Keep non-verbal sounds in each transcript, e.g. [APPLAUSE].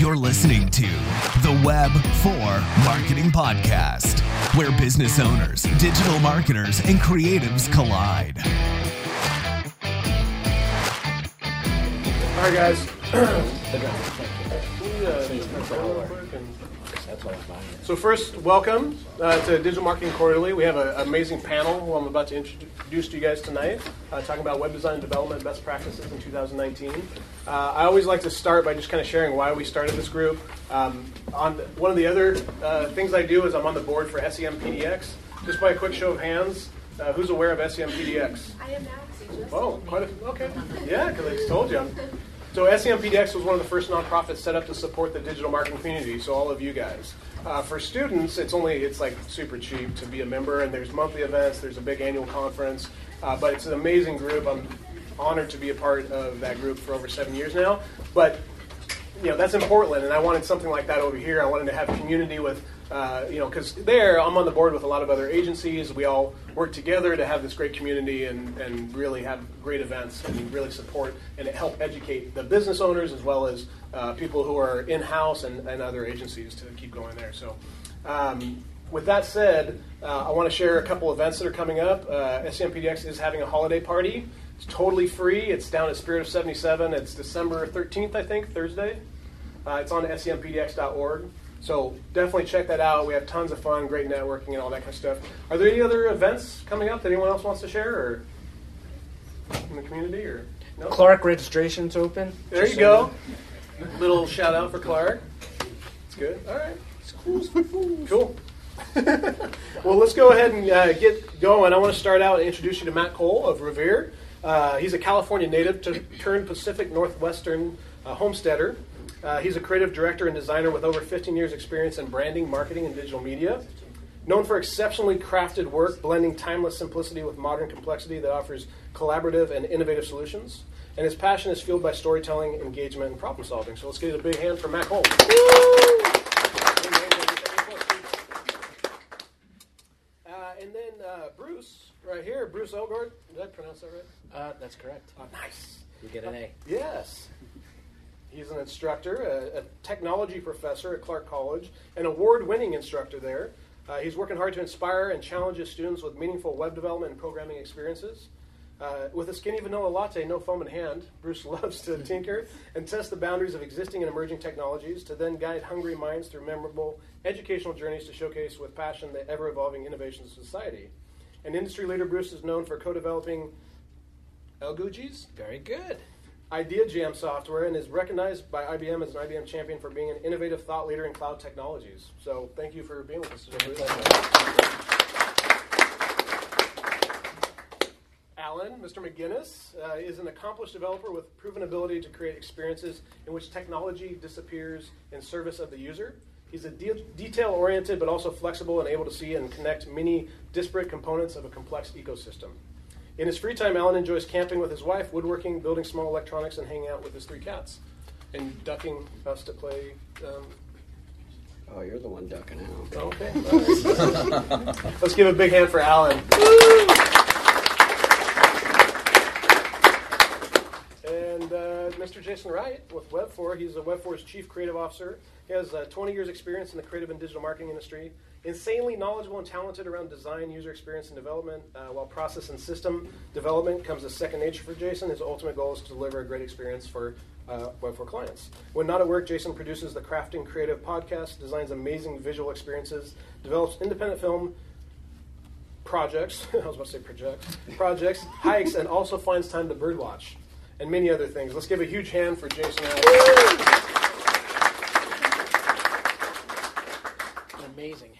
You're listening to the Web for Marketing Podcast, where business owners, digital marketers, and creatives collide. All right, guys. [CLEARS THROAT] So first, welcome uh, to Digital Marketing Quarterly. We have an amazing panel who I'm about to introduce to you guys tonight, uh, talking about web design development best practices in 2019. Uh, I always like to start by just kind of sharing why we started this group. Um, on the, one of the other uh, things I do is I'm on the board for SEM PDX. Just by a quick show of hands, uh, who's aware of SEM PDX? I am now. Oh, quite a, okay. Yeah, because I just told you. So SEM PDX was one of the first nonprofits set up to support the digital marketing community. So all of you guys. Uh, for students, it's only it's like super cheap to be a member, and there's monthly events. There's a big annual conference, uh, but it's an amazing group. I'm honored to be a part of that group for over seven years now. But you know that's in Portland, and I wanted something like that over here. I wanted to have community with uh, you know, because there I'm on the board with a lot of other agencies. We all work together to have this great community and, and really have great events and really support and help educate the business owners as well as uh, people who are in house and, and other agencies to keep going there. So, um, with that said, uh, I want to share a couple events that are coming up. Uh, SEMPDX is having a holiday party. It's totally free. It's down at Spirit of 77. It's December 13th, I think, Thursday. Uh, it's on sempdx.org. So definitely check that out. We have tons of fun, great networking, and all that kind of stuff. Are there any other events coming up that anyone else wants to share, or in the community, or no? Clark registration's open. There you go. Little shout out for Clark. It's good. All right. It's cool. Cool. [LAUGHS] well, let's go ahead and uh, get going. I want to start out and introduce you to Matt Cole of Revere. Uh, he's a California native to, turned Pacific Northwestern uh, homesteader. Uh, he's a creative director and designer with over 15 years' experience in branding, marketing, and digital media. Known for exceptionally crafted work, blending timeless simplicity with modern complexity that offers collaborative and innovative solutions. And his passion is fueled by storytelling, engagement, and problem solving. So let's give it a big hand for Matt Cole. Uh, and then uh, Bruce, right here, Bruce Elgort. Did I pronounce that right? Uh, that's correct. Oh, nice. You get an A. Yes. He's an instructor, a, a technology professor at Clark College, an award winning instructor there. Uh, he's working hard to inspire and challenge his students with meaningful web development and programming experiences. Uh, with a skinny vanilla latte, no foam in hand, Bruce [LAUGHS] loves to tinker and test the boundaries of existing and emerging technologies to then guide hungry minds through memorable educational journeys to showcase with passion the ever evolving innovations of society. An industry leader, Bruce is known for co developing Elguji's. Very good. IdeaJam software and is recognized by IBM as an IBM champion for being an innovative thought leader in cloud technologies. So thank you for being with us today. Alan, Mr. McGinnis, uh, is an accomplished developer with proven ability to create experiences in which technology disappears in service of the user. He's a de- detail oriented but also flexible and able to see and connect many disparate components of a complex ecosystem. In his free time, Alan enjoys camping with his wife, woodworking, building small electronics, and hanging out with his three cats. And ducking us to play. Um, oh, you're the one ducking out. Okay. [LAUGHS] Let's give a big hand for Alan. and uh, Mr. Jason Wright with Web4. He's a Web4's chief creative officer. He has uh, 20 years' experience in the creative and digital marketing industry insanely knowledgeable and talented around design, user experience, and development. Uh, while process and system development comes as second nature for Jason, his ultimate goal is to deliver a great experience for uh, Web4 clients. When not at work, Jason produces the Crafting Creative podcast, designs amazing visual experiences, develops independent film projects. [LAUGHS] I was about to say projects. Projects, [LAUGHS] hikes, and also finds time to birdwatch and many other things. Let's give a huge hand for Jason. amazing hair too.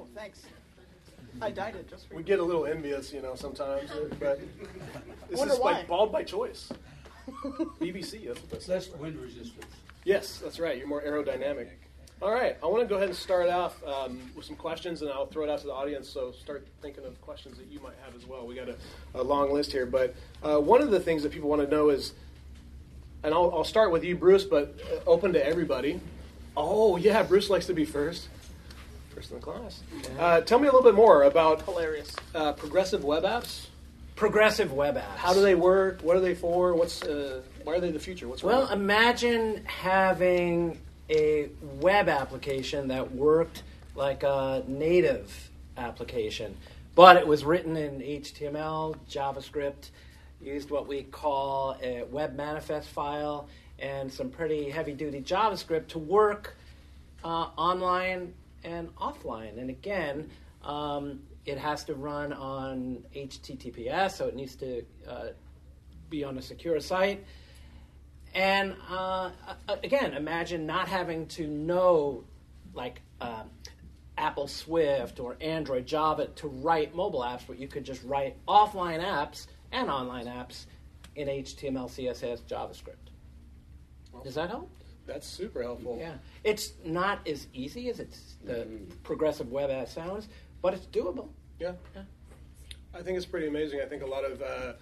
Oh, thanks. I dyed it just for We get a little envious, you know, sometimes, but this is like bald by choice. [LAUGHS] BBC, that's what Less wind resistance. Yes, that's right. You're more aerodynamic. All right, I want to go ahead and start off um, with some questions, and I'll throw it out to the audience. So start thinking of questions that you might have as well. We got a, a long list here, but uh, one of the things that people want to know is, and I'll, I'll start with you, Bruce, but uh, open to everybody. Oh yeah, Bruce likes to be first first in the class. Uh, tell me a little bit more about hilarious uh, progressive web apps, Progressive web apps. How do they work? What are they for? What's uh, why are they the future? What's Well, wrong? imagine having a web application that worked like a native application, but it was written in HTML, JavaScript, used what we call a web manifest file, and some pretty heavy duty JavaScript to work uh, online and offline. And again, um, it has to run on HTTPS, so it needs to uh, be on a secure site. And uh, again, imagine not having to know like uh, Apple Swift or Android Java to write mobile apps, but you could just write offline apps and online apps in HTML, CSS, JavaScript. Does that help? That's super helpful. Yeah, it's not as easy as it's the progressive web app sounds, but it's doable. Yeah. Yeah. I think it's pretty amazing. I think a lot of uh,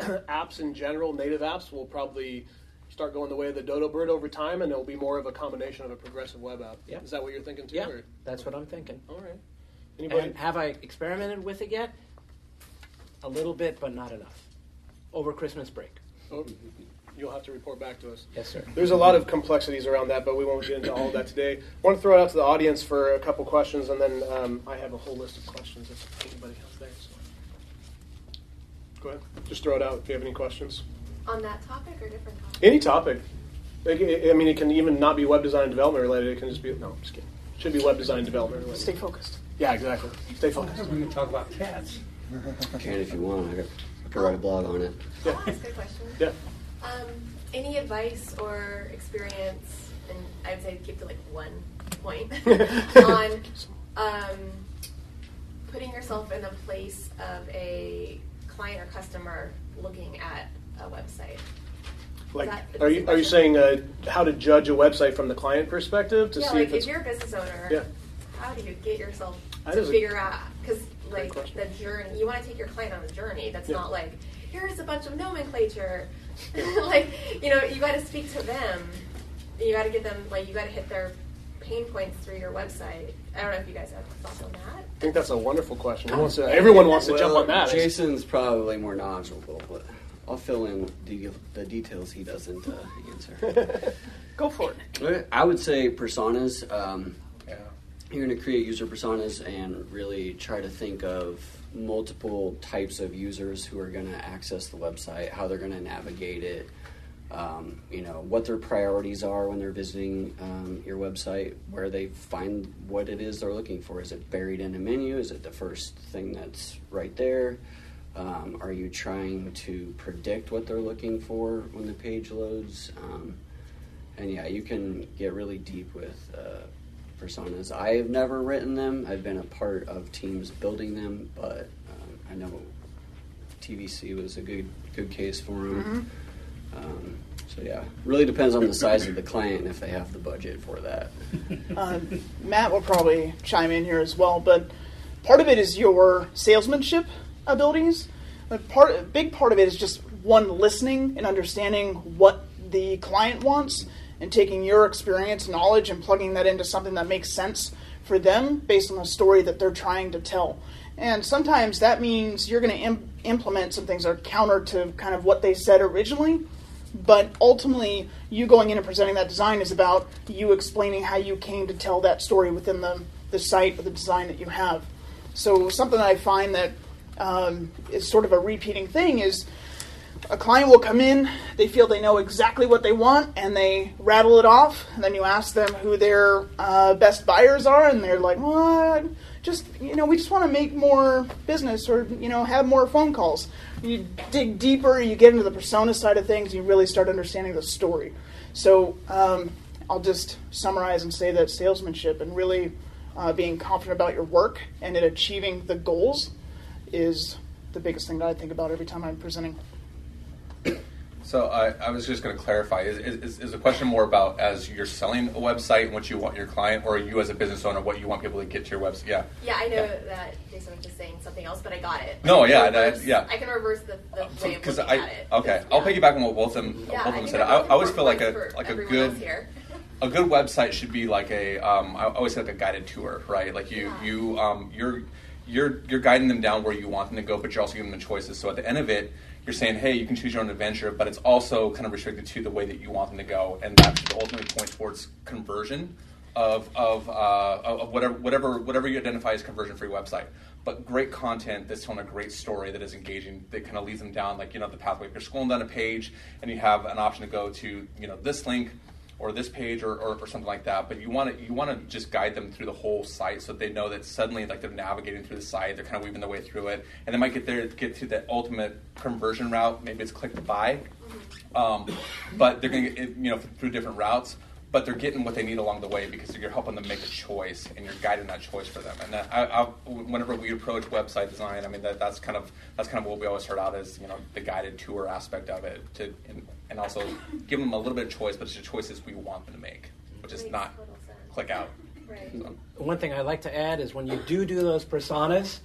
[CLEARS THROAT] apps in general, native apps, will probably start going the way of the dodo bird over time, and it'll be more of a combination of a progressive web app. Yeah. Is that what you're thinking too? Yeah, or- that's what I'm thinking. All right. Anybody? And have I experimented with it yet? A little bit, but not enough. Over Christmas break. Oh, [LAUGHS] you'll have to report back to us. Yes, sir. There's a lot of complexities around that, but we won't get into all of that today. I want to throw it out to the audience for a couple questions, and then um, I have a whole list of questions if anybody has theirs. Go ahead. Just throw it out if you have any questions. On that topic or different topic? Any topic. Like, I I mean, it can even not be web design and development related. It can just be no. I'm just kidding. It should be web design and development related. Stay focused. Yeah, exactly. Stay focused. [LAUGHS] We can talk about cats. Can if you want. I could, write a blog on it. I'll ask a question. Yeah. Um, any advice or experience, and I would say keep to like one point, [LAUGHS] on um, putting yourself in the place of a client or customer looking at a website? Like, are you are you saying uh, how to judge a website from the client perspective to yeah, see like if if you're a business owner, Yeah. how do you get yourself That to figure out? Because like the journey, you want to take your client on a journey. That's Yeah. not like here's a bunch of nomenclature. [LAUGHS] like you know, you got to speak to them. You got to get them like you got to hit their pain points through your website. I don't know if you guys have thoughts on that. I think that's a wonderful question. Who wants to- everyone wants to Well, jump on that. Jason's probably more knowledgeable, but I'll fill in the, the details he doesn't uh, answer. [LAUGHS] Go for it. I would say personas. Um, Yeah. you're going to create user personas and really try to think of multiple types of users who are going to access the website, how they're going to navigate it, um, you know, what their priorities are when they're visiting um, your website, where they find what it is they're looking for. Is it buried in a menu? Is it the first thing that's right there? Um, are you trying to predict what they're looking for when the page loads? Um, and yeah, you can get really deep with uh, personas. I have never written them. I've been a part of teams building them, but um, I know TVC was a good good case for them. Um, so yeah, really depends on the size of the client and if they have the budget for that. Uh, [LAUGHS] Matt will probably chime in here as well, but part of it is your salesmanship abilities. But part, a big part of it is just one listening and understanding what the client wants and taking your experience, knowledge, and plugging that into something that makes sense for them based on the story that they're trying to tell. And sometimes that means you're going to Im- implement some things that are counter to kind of what they said originally. But ultimately, you going in and presenting that design is about you explaining how you came to tell that story within the, the site or the design that you have. So, something that I find that um, is sort of a repeating thing is a client will come in, they feel they know exactly what they want, and they rattle it off. And then you ask them who their uh, best buyers are, and they're like, "Well, just you know, we just want to make more business, or you know, have more phone calls." You dig deeper, you get into the persona side of things, you really start understanding the story. So um, I'll just summarize and say that salesmanship and really uh, being confident about your work and in achieving the goals is the biggest thing that I think about every time I'm presenting. So I, I was just going to clarify: is, is, is the question more about as you're selling a website and what you want your client, or you as a business owner what you want people to get to your website? Yeah. Yeah, I know that Jason was just saying something else, but I got it. No, I yeah, that- reverse- yeah. I can reverse the, the way of Because looking I at it. okay, Yeah. I'll piggyback on what both of them Yeah, both of them said. I, I always feel like a like a good here. [LAUGHS] a good website should be like a um, I always say like a guided tour, right? Like you Yeah. you um, you're you're you're guiding them down where you want them to go, but you're also giving them choices. So at the end of it, you're saying, hey, you can choose your own adventure, but it's also kind of restricted to the way that you want them to go, and that should ultimately point towards conversion of of, uh, of whatever whatever whatever you identify as conversion for your website. But great content that's telling a great story that is engaging that kind of leads them down like you know the pathway. If you're scrolling down a page and you have an option to go to you know this link or this page or, or, or, something like that. But you want to you want to just guide them through the whole site so they know that suddenly like they're navigating through the site, they're kind of weaving their way through it, and they might get there get to that ultimate conversion route. Maybe it's click to buy, um, but they're going to get you know through different routes. But they're getting what they need along the way because you're helping them make a choice and you're guiding that choice for them. And that, I, I, whenever we approach website design, I mean that, that's kind of that's kind of what we always start out as you know the guided tour aspect of it to and also give them a little bit of choice, but it's the choices we want them to make, which is not click out. Right. So. One thing I'd like to add is when you do do those personas,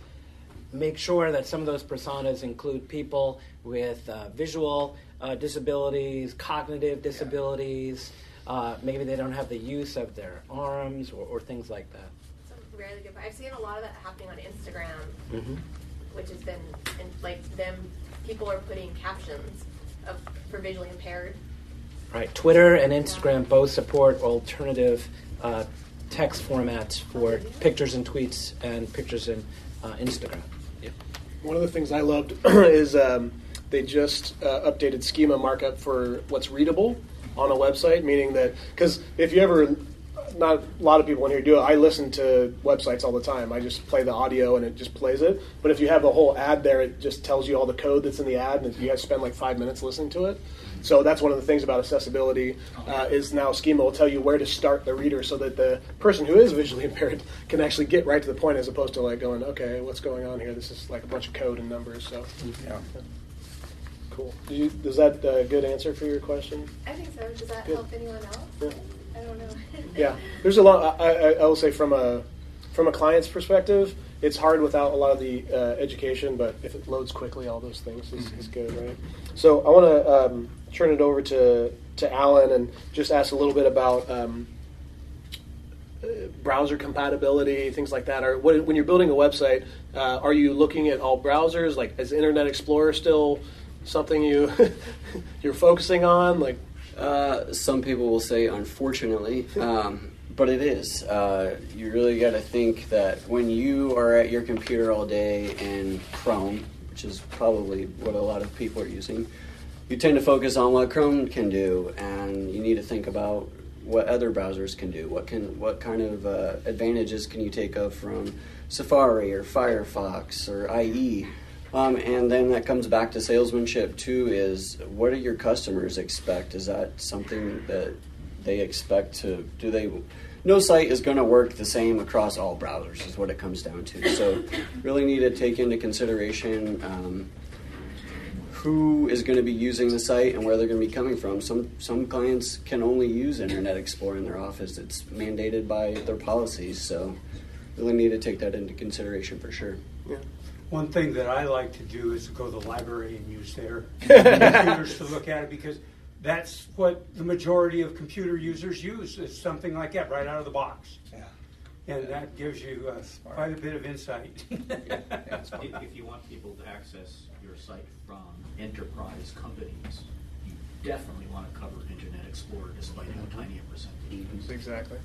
make sure that some of those personas include people with uh, visual uh, disabilities, cognitive disabilities. Uh, maybe they don't have the use of their arms or, or things like that. That's a really good. I've seen a lot of that happening on Instagram, mm-hmm. which has been and like them. People are putting captions of, for visually impaired. Right. Twitter and Instagram both support alternative uh, text formats for pictures and tweets and pictures in uh, Instagram. Yep. One of the things I loved [CLEARS THROAT] is um, they just uh, updated schema markup for what's readable on a website, meaning that because if you ever not a lot of people in here do it. I listen to websites all the time. I just play the audio and it just plays it. But if you have a whole ad there, it just tells you all the code that's in the ad, and you guys spend like five minutes listening to it. So that's one of the things about accessibility uh, is now Schema will tell you where to start the reader so that the person who is visually [LAUGHS] impaired can actually get right to the point as opposed to like going, okay, what's going on here? This is like a bunch of code and numbers. So yeah. Cool. You, is that a good answer for your question? I think so. Does that good. help anyone else? Yeah. I don't know. yeah, there's a lot. I, I, I, will say from a from a client's perspective, it's hard without a lot of the uh, education. But if it loads quickly, all those things is, is good, right? So I want to um, turn it over to to Alan and just ask a little bit about. Um, uh, browser compatibility, things like that. Are when you're building a website, uh, are you looking at all browsers? Like, is Internet Explorer still something you [LAUGHS] you're focusing on? Like, uh, some people will say, unfortunately, um, but it is. Uh, you really got to think that when you are at your computer all day in Chrome, which is probably what a lot of people are using, you tend to focus on what Chrome can do, and you need to think about what other browsers can do. What can what kind of uh, advantages can you take of from Safari or Firefox or IE? Um, and then that comes back to salesmanship too. Is what do your customers expect? Is that something that they expect to do? They no site is going to work the same across all browsers. Is what it comes down to. So really need to take into consideration. Um, who is going to be using the site and where they're going to be coming from. Some some clients can only use Internet Explorer in their office. It's mandated by their policies, so really need to take that into consideration for sure. Yeah. One thing that I like to do is to go to the library and use their [LAUGHS] computers to look at it because that's what the majority of computer users use is something like that right out of the box. Yeah. And that gives you uh, quite a bit of insight. [LAUGHS] yeah, if, if you want people to access your site from enterprise companies, you definitely want to cover Internet Explorer despite how tiny a percentage it is. Exactly.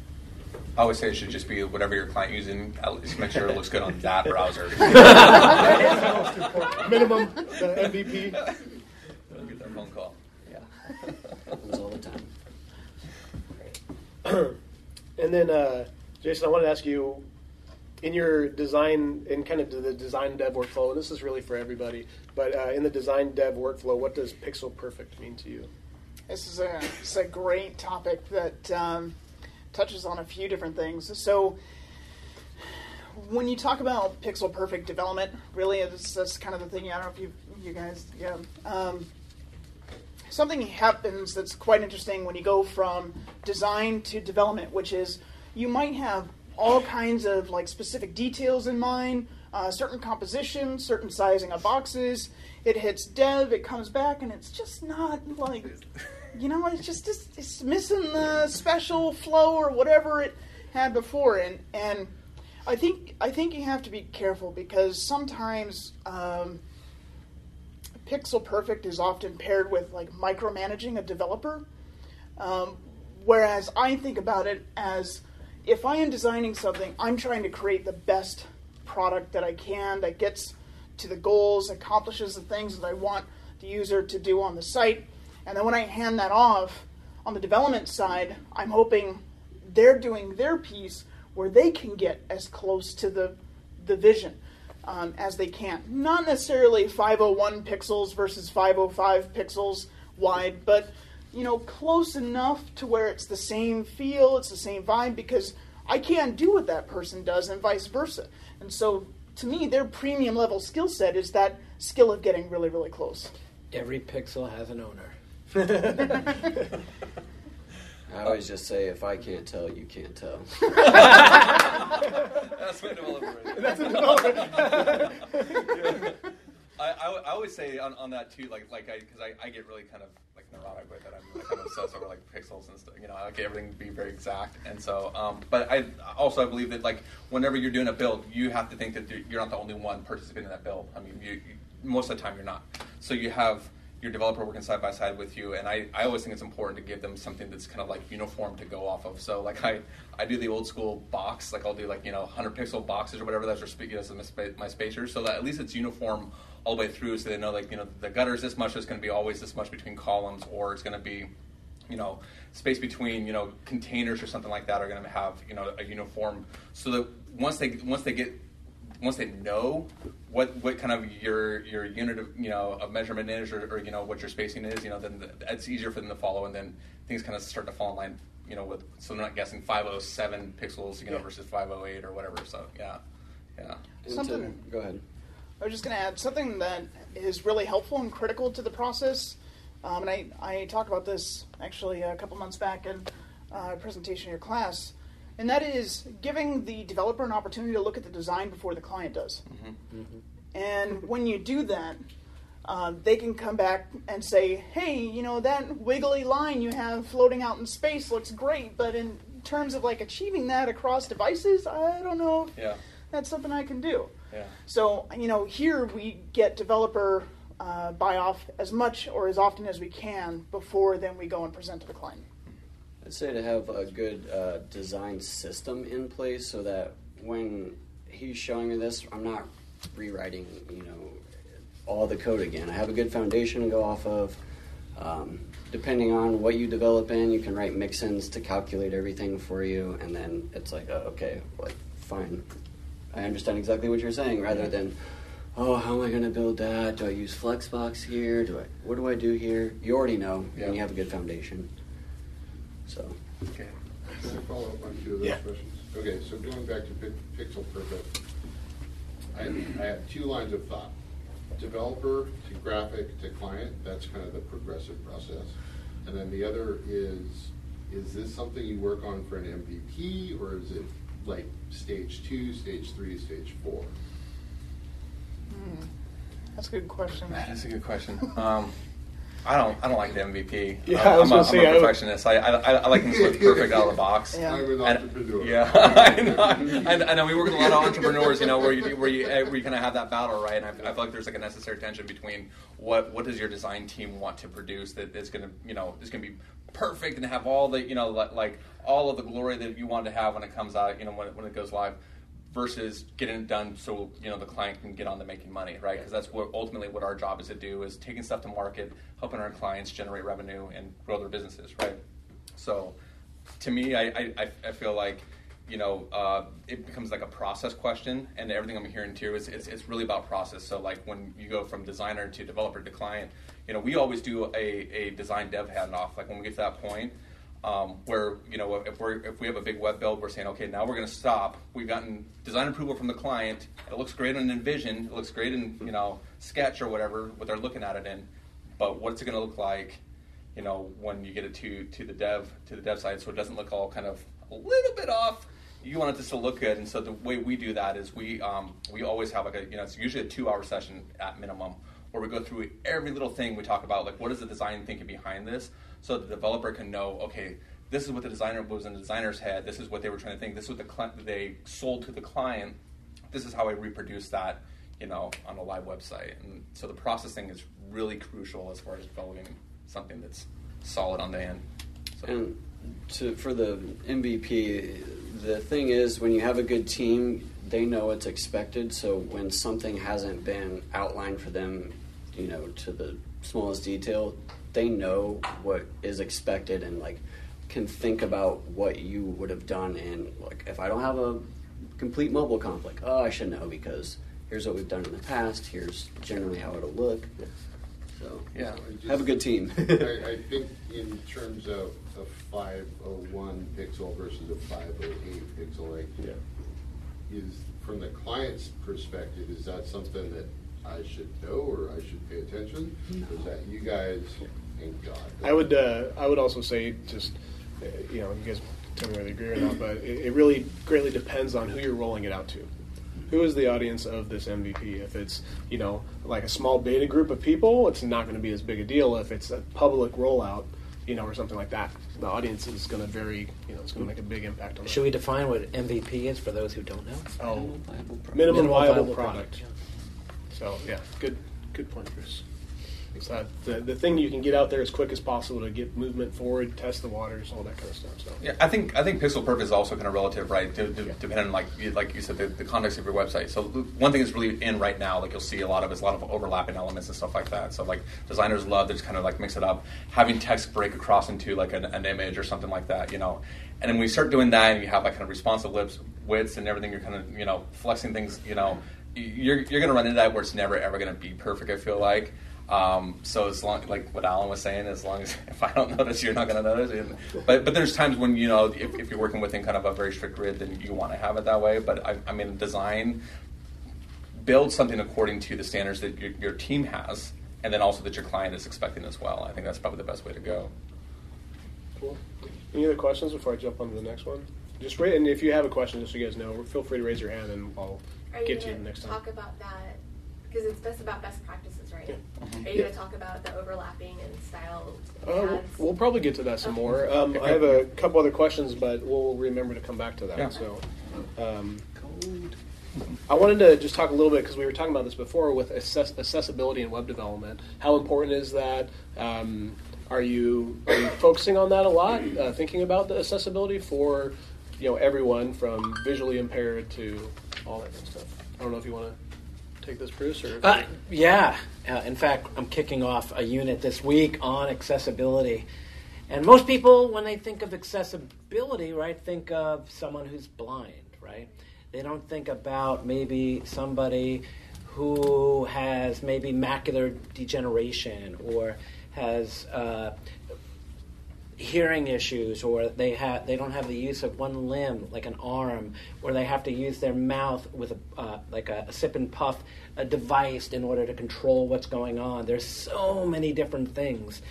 I always say it should just be whatever your client using. At least make sure it looks good on that [LAUGHS] browser. [LAUGHS] Minimum the MVP. Get that phone call. Yeah, [LAUGHS] happens all the time. [CLEARS THROAT] and then, uh, Jason, I wanted to ask you, in your design, in kind of the design dev workflow, and this is really for everybody, but uh, in the design dev workflow, what does pixel perfect mean to you? This is a, this is a great topic that. Um, touches on a few different things. So, when you talk about pixel perfect development, really, it's that's kind of the thing. I don't know if you you guys, yeah. Um, something happens that's quite interesting when you go from design to development, which is you might have all kinds of like specific details in mind, uh, certain composition, certain sizing of boxes. It hits dev, it comes back, and it's just not like you know, it's just it's, it's missing the special flow or whatever it had before. And and I think I think you have to be careful because sometimes um, pixel perfect is often paired with like micromanaging a developer. Um, whereas I think about it as if I am designing something, I'm trying to create the best product that I can that gets to the goals, accomplishes the things that I want the user to do on the site. And then when I hand that off on the development side, I'm hoping they're doing their piece where they can get as close to the, the vision um, as they can. Not necessarily 501 pixels versus 505 pixels wide, but you know, close enough to where it's the same feel, it's the same vibe, because I can't do what that person does, and vice versa. And so, to me, their premium level skill set is that skill of getting really, really close. Every pixel has an owner. [LAUGHS] I always just say, if I can't tell, you can't tell. [LAUGHS] That's my developer. That's a developer. I, I, I always say on, on that too, like like I because I, I get really kind of like neurotic with it. I'm like, kind of obsessed over like pixels and stuff. You know, I like everything to be very exact. And so, um, but I also I believe that like whenever you're doing a build, you have to think that you're not the only one participating in that build. I mean, you, you, most of the time you're not. So you have your developer working side by side with you, and I, I always think it's important to give them something that's kind of like uniform to go off of. So like I, I do the old school box, like I'll do like you know 100 pixel boxes or whatever that's you know, my spacers, so that at least it's uniform all the way through, so they know like you know the gutters is this much, it's going to be always this much between columns, or it's going to be you know space between you know containers or something like that are going to have you know a uniform so that once they once they get once they know what what kind of your your unit of you know of measurement is or, or you know what your spacing is you know then the, it's easier for them to follow and then things kind of start to fall in line you know with so they're not guessing 507 pixels you know Yeah. versus 508 or whatever so yeah yeah Something- go ahead. I was just going to add something that is really helpful and critical to the process. Um, and I, I talked about this actually a couple months back in uh, a presentation in your class. And that is giving the developer an opportunity to look at the design before the client does. And when you do that, uh, they can come back and say, hey, you know, that wiggly line you have floating out in space looks great, but in terms of like achieving that across devices, I don't know if yeah that's something I can do. yeah So, you know, here we get developer uh, buy off as much or as often as we can before then we go and present to the client. I'd say to have a good uh, design system in place so that when he's showing me this, I'm not rewriting, you know, all the code again. I have a good foundation to go off of. Um, depending on what you develop in, you can write mix-ins to calculate everything for you, and then it's like, oh, okay, like fine, I understand exactly what you're saying, rather than, oh, how am I going to build that? Do I use Flexbox here? Do I? What do I do here? You already know, Yeah. and you have a good foundation. So. okay Can I follow up on two of those Yeah. questions? Okay, so going back to Pi- Pixel Perfect, I, I have two lines of thought. Developer to graphic to client, that's kind of the progressive process. And then the other is, is this something you work on for an MVP, or is it like stage two, stage three, stage four? That's a good question. That is a good question. Um, I don't. I don't like the MVP. Yeah, I'm, I was I'm, a, say, I'm I a would- perfectionist. I, I, I like things to look [LAUGHS] perfect out of the box. Yeah. I'm an And- yeah, [LAUGHS] I know. I, I know. We work with a lot of entrepreneurs, you know, where you where you eh, where you kind of have that battle, right? And I, I feel like there's like a necessary tension between what what does your design team want to produce that is going to you know is going to be perfect and have all the you know like all of the glory that you want to have when it comes out, you know, when it, when it goes live. Versus getting it done so you know the client can get on to making money, right? Because that's what ultimately what our job is to do is taking stuff to market, helping our clients generate revenue and grow their businesses, right? So, to me, I, I, I- feel like, you know, uh, it becomes like a process question, and everything I'm hearing too is it's, it's really about process. So, like when you go from designer to developer to client, you know, we always do a, a design dev handoff. Like when we get to that point, um, where you know if we're if we have a big web build, we're saying, okay, now we're going to stop. We've gotten design approval from the client. It looks great in InVision. It looks great in you know Sketch or whatever what they're looking at it in. But what's it going to look like? you know, when you get it to, to the dev to the dev side, so it doesn't look all kind of a little bit off. You want it to still look good, and so the way we do that is we um, we always have like a you know it's usually a two hour session at minimum where we go through every little thing we talk about like what is the design thinking behind this, so the developer can know okay this is what the designer was in the designer's head. This is what they were trying to think. This is what the cli- they sold to the client. This is how I reproduce that, you know, on a live website. And so the processing is really crucial as far as developing something that's solid on the end. So. And to, for the MVP, the thing is, when you have a good team, they know what's expected. So when something hasn't been outlined for them, you know, to the smallest detail, they know what is expected and like can think about what you would have done. And like, if I don't have a complete mobile conflict, oh, I should know because here's what we've done in the past. Here's generally how it'll look. So Yeah. I just- have a good team. I, [LAUGHS] I think in terms of a 501 pixel versus a 508 pixel, like, is from the client's perspective, is that something that I should know or I should pay attention? Or is that you guys and God? I would uh, I would also say just uh, you know you guys tell me whether you agree or not, but it, it really greatly depends on who you're rolling it out to. Who is the audience of this MVP? If it's you know like a small beta group of people, it's not going to be as big a deal. If it's a public rollout, you know, or something like that, the audience is going to vary. You know, it's going to make a big impact on. that. Should we define what MVP is for those who don't know? Oh, Viable product. minimum, viable, viable product. product, So yeah, good good point, Chris. So the the thing you can get out there as quick as possible to get movement forward, test the waters, all that kind of stuff. So Yeah, I think I think pixel perfect is also kind of relative, right? To, to, Depending on like you, like you said, the, the context of your website. So one thing that's really in right now, like you'll see a lot of is a lot of overlapping elements and stuff like that. So like designers love to just kind of like mix it up, having text break across into like an, an image or something like that, you know. And then when you start doing that, and you have like kind of responsive lips, widths, and everything, you're kind of you know flexing things, you know. You're, you're to run into that where it's never ever to be perfect. I feel like, um, so as long, like what Alan was saying, as long as [LAUGHS] if I don't notice, you're not going to notice. And, but but there's times when you know if, if you're working within kind of a very strict grid, then you want to have it that way. But I, I mean, design build something according to the standards that your, your team has, and then also that your client is expecting as well. I think that's probably the best way to go. cool. Any other questions before I jump on to the next one? Just ra- and if you have a question, just so you guys know, feel free to raise your hand and I'll Are you get to you to next time. talk about that? Because it's best about best practices, right? Yeah. Are you Yeah. going to talk about the overlapping and style Uh, we'll, we'll probably get to that some Okay. more. Um, I have a couple other questions, but we'll remember to come back to that. Yeah. So, um, I wanted to just talk a little bit because we were talking about this before with access- accessibility and web development. How important is that? Um, are you are you focusing on that a lot? Uh, thinking about the accessibility for you know everyone from visually impaired to all that kind of stuff. I don't know if you want to take this, Bruce, or Uh, yeah. Uh, in fact, I'm kicking off a unit this week on accessibility. And most people, when they think of accessibility, right, think of someone who's blind, right? They don't think about maybe somebody who has maybe macular degeneration or has uh, hearing issues or they have they don't have the use of one limb like an arm or they have to use their mouth with a uh, like a, a sip and puff a device in order to control what's going on. There's so many different things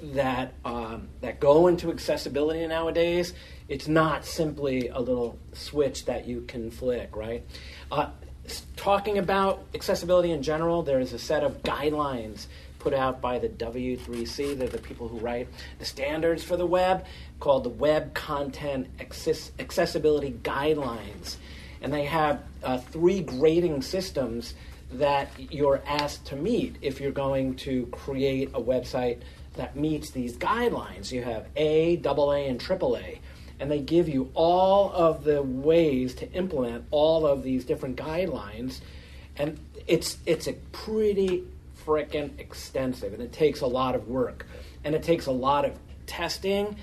that um, that go into accessibility nowadays. It's not simply a little switch that you can flick right? Uh, talking about accessibility in general there's a set of guidelines put out by the W3C. They're the people who write the standards for the web, called the Web Content Access- Accessibility Guidelines. And they have uh, three grading systems that you're asked to meet if you're going to create a website that meets these guidelines. You have A, AA, and AAA. And they give you all of the ways to implement all of these different guidelines. And it's, it's a pretty frickin' extensive and it takes a lot of work and it takes a lot of testing.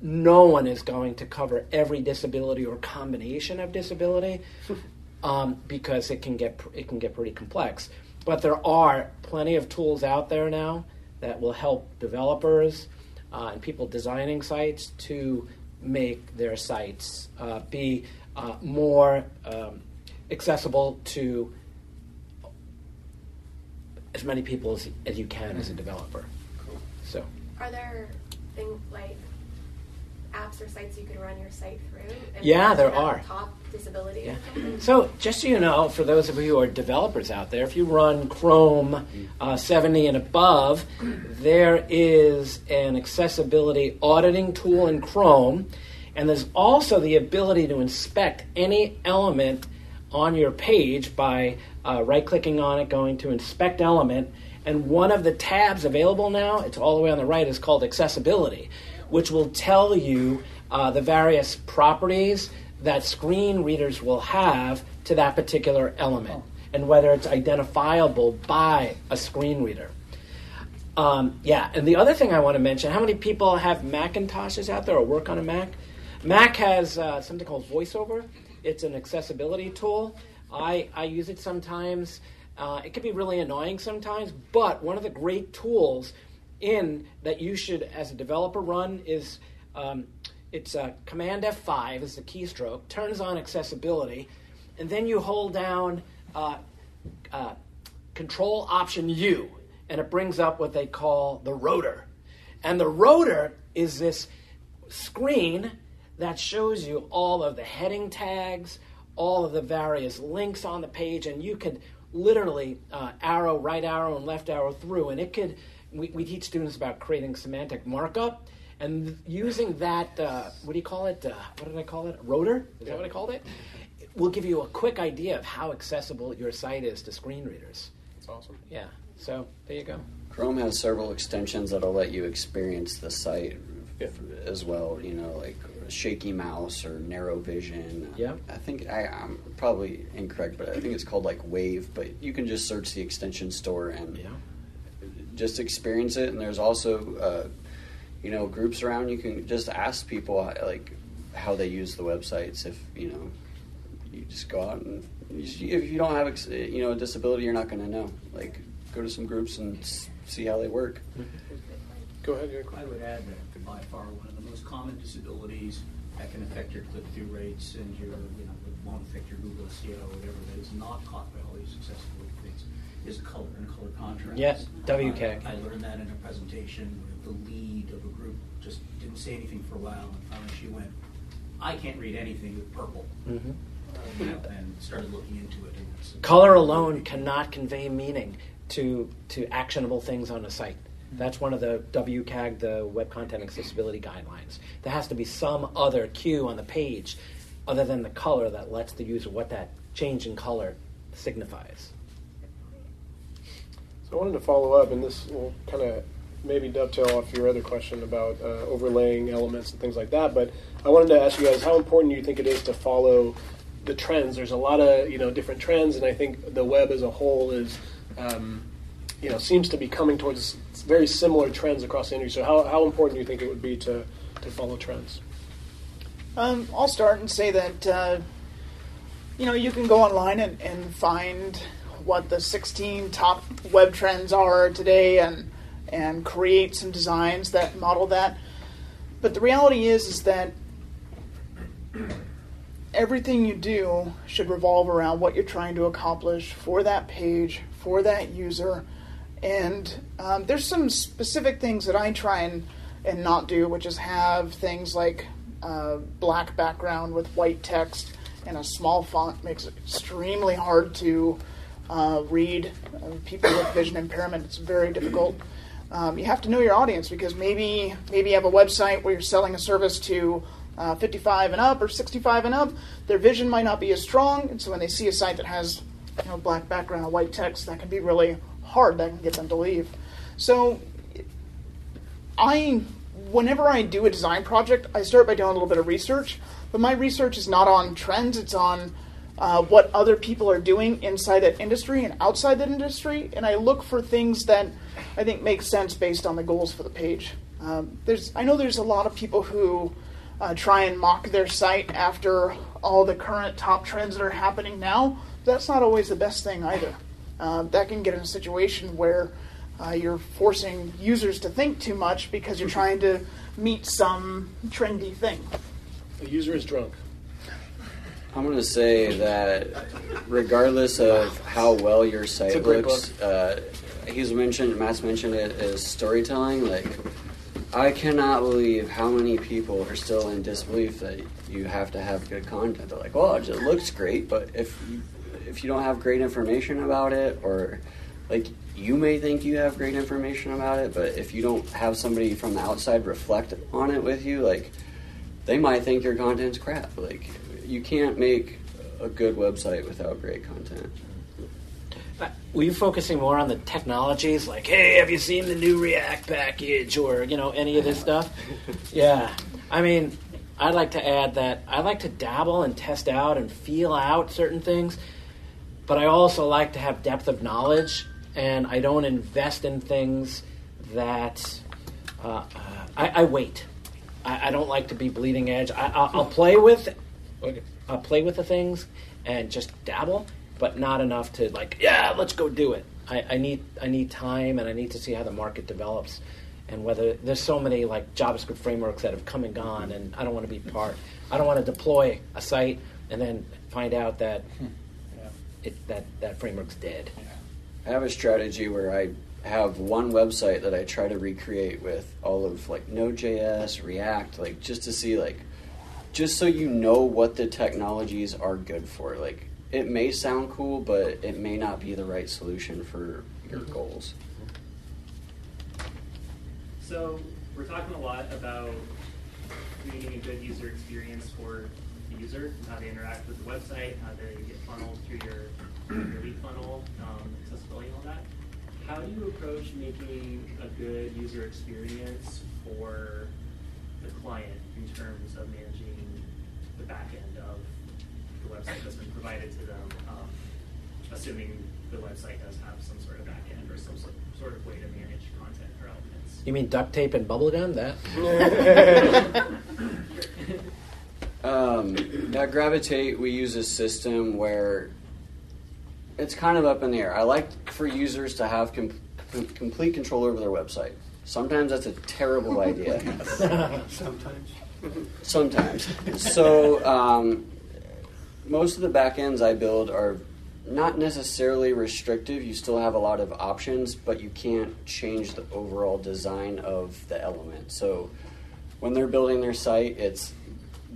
No one is going to cover every disability or combination of disability [LAUGHS] um, because it can get it can get pretty complex. But there are plenty of tools out there now that will help developers uh, and people designing sites to make their sites uh, be uh, more um, accessible to as many people as, as you can as a developer. Cool. So Are there things like apps or sites you can run your site through? Yeah, there are. Top disability. Yeah. So, just so you know, for those of you who are developers out there, if you run Chrome uh, 70 and above, there is an accessibility auditing tool in Chrome, and there's also the ability to inspect any element on your page by uh, right clicking on it, going to inspect element, and one of the tabs available now, it's all the way on the right, is called accessibility, which will tell you uh, the various properties that screen readers will have to that particular element and whether it's identifiable by a screen reader. Um, yeah, and the other thing I want to mention how many people have Macintoshes out there or work on a Mac? Mac has uh, something called VoiceOver, it's an accessibility tool. I, I use it sometimes. Uh, it can be really annoying sometimes, but one of the great tools in that you should, as a developer, run is um, it's uh, Command F5 is the keystroke, turns on accessibility, and then you hold down uh, uh, Control Option U, and it brings up what they call the rotor. And the rotor is this screen that shows you all of the heading tags, all of the various links on the page, and you could literally uh, arrow, right arrow, and left arrow through. And it could, we, we teach students about creating semantic markup. And using that, uh, what do you call it? Uh, what did I call it? Rotor? Is that what I called it? Will give you a quick idea of how accessible your site is to screen readers. That's awesome. Yeah. So there you go. Chrome has several extensions that'll let you experience the site Yeah. as well. You know, like shaky mouse or narrow vision. Yeah. I think I, I'm probably incorrect, but I think it's called like Wave. But you can just search the extension store and Yeah. just experience it. And there's also, uh, you know, groups around. You can just ask people uh, like how they use the websites. If you know, you just go out and if you don't have you know a disability, you're not going to know. Like, go to some groups and see how they work. Go ahead. Eric. I would add that by far one of the most common disabilities that can affect your click-through rates and your, you know, won't affect your Google SEO or whatever that is not caught by all these accessibility things is color and color contrast. Yes, WCAG. I, I learned that in a presentation where the lead of a group just didn't say anything for a while and finally she went, I can't read anything with purple. Mm-hmm. You know, and started looking into it. And Color alone cannot convey meaning to to actionable things on a site. That's one of the WCAG, the Web Content Accessibility Guidelines. There has to be some other cue on the page other than the color that lets the user what that change in color signifies. So I wanted to follow up, and this will kind of maybe dovetail off your other question about uh, overlaying elements and things like that. But I wanted to ask you guys how important do you think it is to follow the trends? There's a lot of you know different trends, and I think the web as a whole is um, you know seems to be coming towards very similar trends across the industry. So how, how important do you think it would be to to follow trends? Um, I'll start and say that uh, you know you can go online and, and find what the 16 top web trends are today and and create some designs that model that. But the reality is is that everything you do should revolve around what you're trying to accomplish for that page, for that user. And um, there's some specific things that I try and, and not do, which is have things like uh, black background with white text and a small font makes it extremely hard to uh, read. Uh, people with vision impairment, it's very difficult. Um, you have to know your audience because maybe maybe you have a website where you're selling a service to uh, 55 and up or 65 and up. Their vision might not be as strong, and so when they see a site that has you know black background, white text, that can be really hard. That I can get them to leave. So I, whenever I do a design project, I start by doing a little bit of research. But my research is not on trends; it's on uh, what other people are doing inside that industry and outside that industry, and I look for things that I think make sense based on the goals for the page. Um, there's, I know there's a lot of people who uh, try and mock their site after all the current top trends that are happening now. That's not always the best thing either. Uh, that can get in a situation where uh, you're forcing users to think too much because you're trying to meet some trendy thing. The user is drunk. I'm going to say that regardless of how well your site looks, uh, he's mentioned, Matt's mentioned it as storytelling. Like, I cannot believe how many people are still in disbelief that you have to have good content. They're like, "Well, it just looks great," but if you, if you don't have great information about it, or like you may think you have great information about it, but if you don't have somebody from the outside reflect on it with you, like they might think your content's crap. Like you can't make a good website without great content. Uh, Were you focusing more on the technologies, like, hey, have you seen the new React package, or you know, any of this stuff? [LAUGHS] Yeah, I mean, I'd like to add that I like to dabble and test out and feel out certain things, but I also like to have depth of knowledge, and I don't invest in things that uh, uh, I, I wait. I, I don't like to be bleeding edge. I, I'll, I'll play with, I'll play with the things and just dabble, but not enough to like, yeah, let's go do it. I, I need I need time and I need to see how the market develops and whether there's so many like JavaScript frameworks that have come and gone and I don't want to be part. I don't want to deploy a site and then find out that it, that that framework's dead. I have a strategy where I have one website that I try to recreate with all of like Node.js, React, like just to see like just so you know what the technologies are good for. Like it may sound cool, but it may not be the right solution for your mm-hmm. goals. So we're talking a lot about creating a good user experience for the user, how they interact with the website, how they get funneled through your, your lead funnel, um, accessibility and all that. How do you approach making a good user experience for the client in terms of managing the back end of the website that's been provided to them, um, assuming the website does have some sort of back end or some sort sort of way to manage content or elements? You mean duct tape and bubblegum? That? [LAUGHS] [LAUGHS] Um, at Gravitate, we use a system where it's kind of up in the air. I like for users to have com- com- complete control over their website. Sometimes that's a terrible idea. [LAUGHS] Sometimes. Sometimes. So um, most of the backends I build are not necessarily restrictive. You still have a lot of options, but you can't change the overall design of the element. So when they're building their site, it's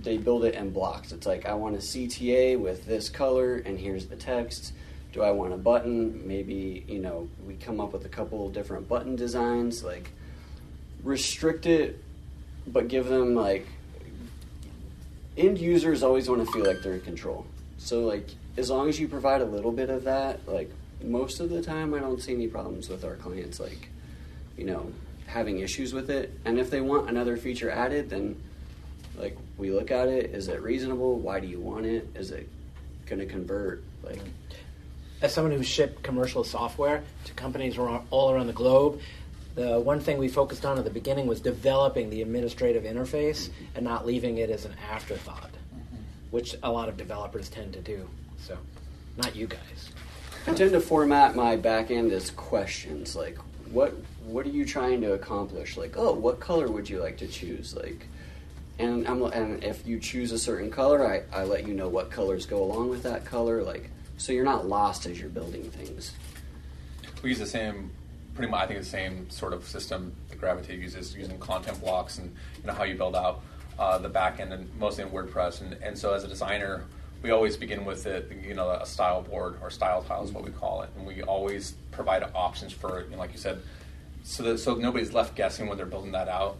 they build it in blocks. It's like I want a CTA with this color, and here's the text. Do I want a button? Maybe you know we come up with a couple different button designs. Like restrict it, but give them like end users always want to feel like they're in control. So like as long as you provide a little bit of that, like most of the time I don't see any problems with our clients like you know having issues with it. And if they want another feature added, then like we look at it, is it reasonable? Why do you want it? Is it going to convert? Like as someone who shipped commercial software to companies around, all around the globe, the one thing we focused on at the beginning was developing the administrative interface and not leaving it as an afterthought, mm-hmm. which a lot of developers tend to do. So, not you guys. I tend to format my backend as questions like what what are you trying to accomplish? Like, oh, what color would you like to choose? Like and I'm and if you choose a certain color, I, I let you know what colors go along with that color, like so you're not lost as you're building things. We use the same, pretty much. I think the same sort of system that Gravitate uses, using content blocks and you know how you build out uh, the back end, and mostly in WordPress. And, and so as a designer, we always begin with it, you know, a style board or style tile is what we call it, and we always provide options for, you know, like you said, so that so nobody's left guessing when they're building that out.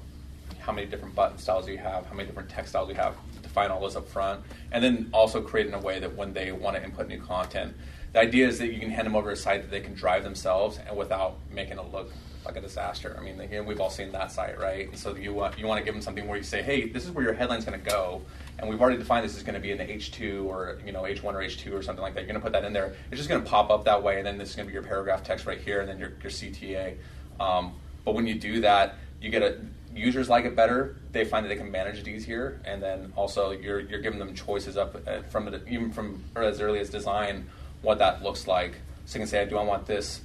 How many different button styles do you have? How many different text styles you have? Define all those up front, and then also create in a way that when they want to input new content, the idea is that you can hand them over a site that they can drive themselves and without making it look like a disaster. I mean, again, we've all seen that site, right? So you want you want to give them something where you say, hey, this is where your headline's going to go, and we've already defined this is going to be in the H2 or you know H1 or H2 or something like that. You're going to put that in there. It's just going to pop up that way, and then this is going to be your paragraph text right here, and then your your CTA. Um, but when you do that, you get a users like it better. They find that they can manage it easier, and then also you're you're giving them choices up uh, from it, even from as early as design what that looks like. So you can say, do I want this,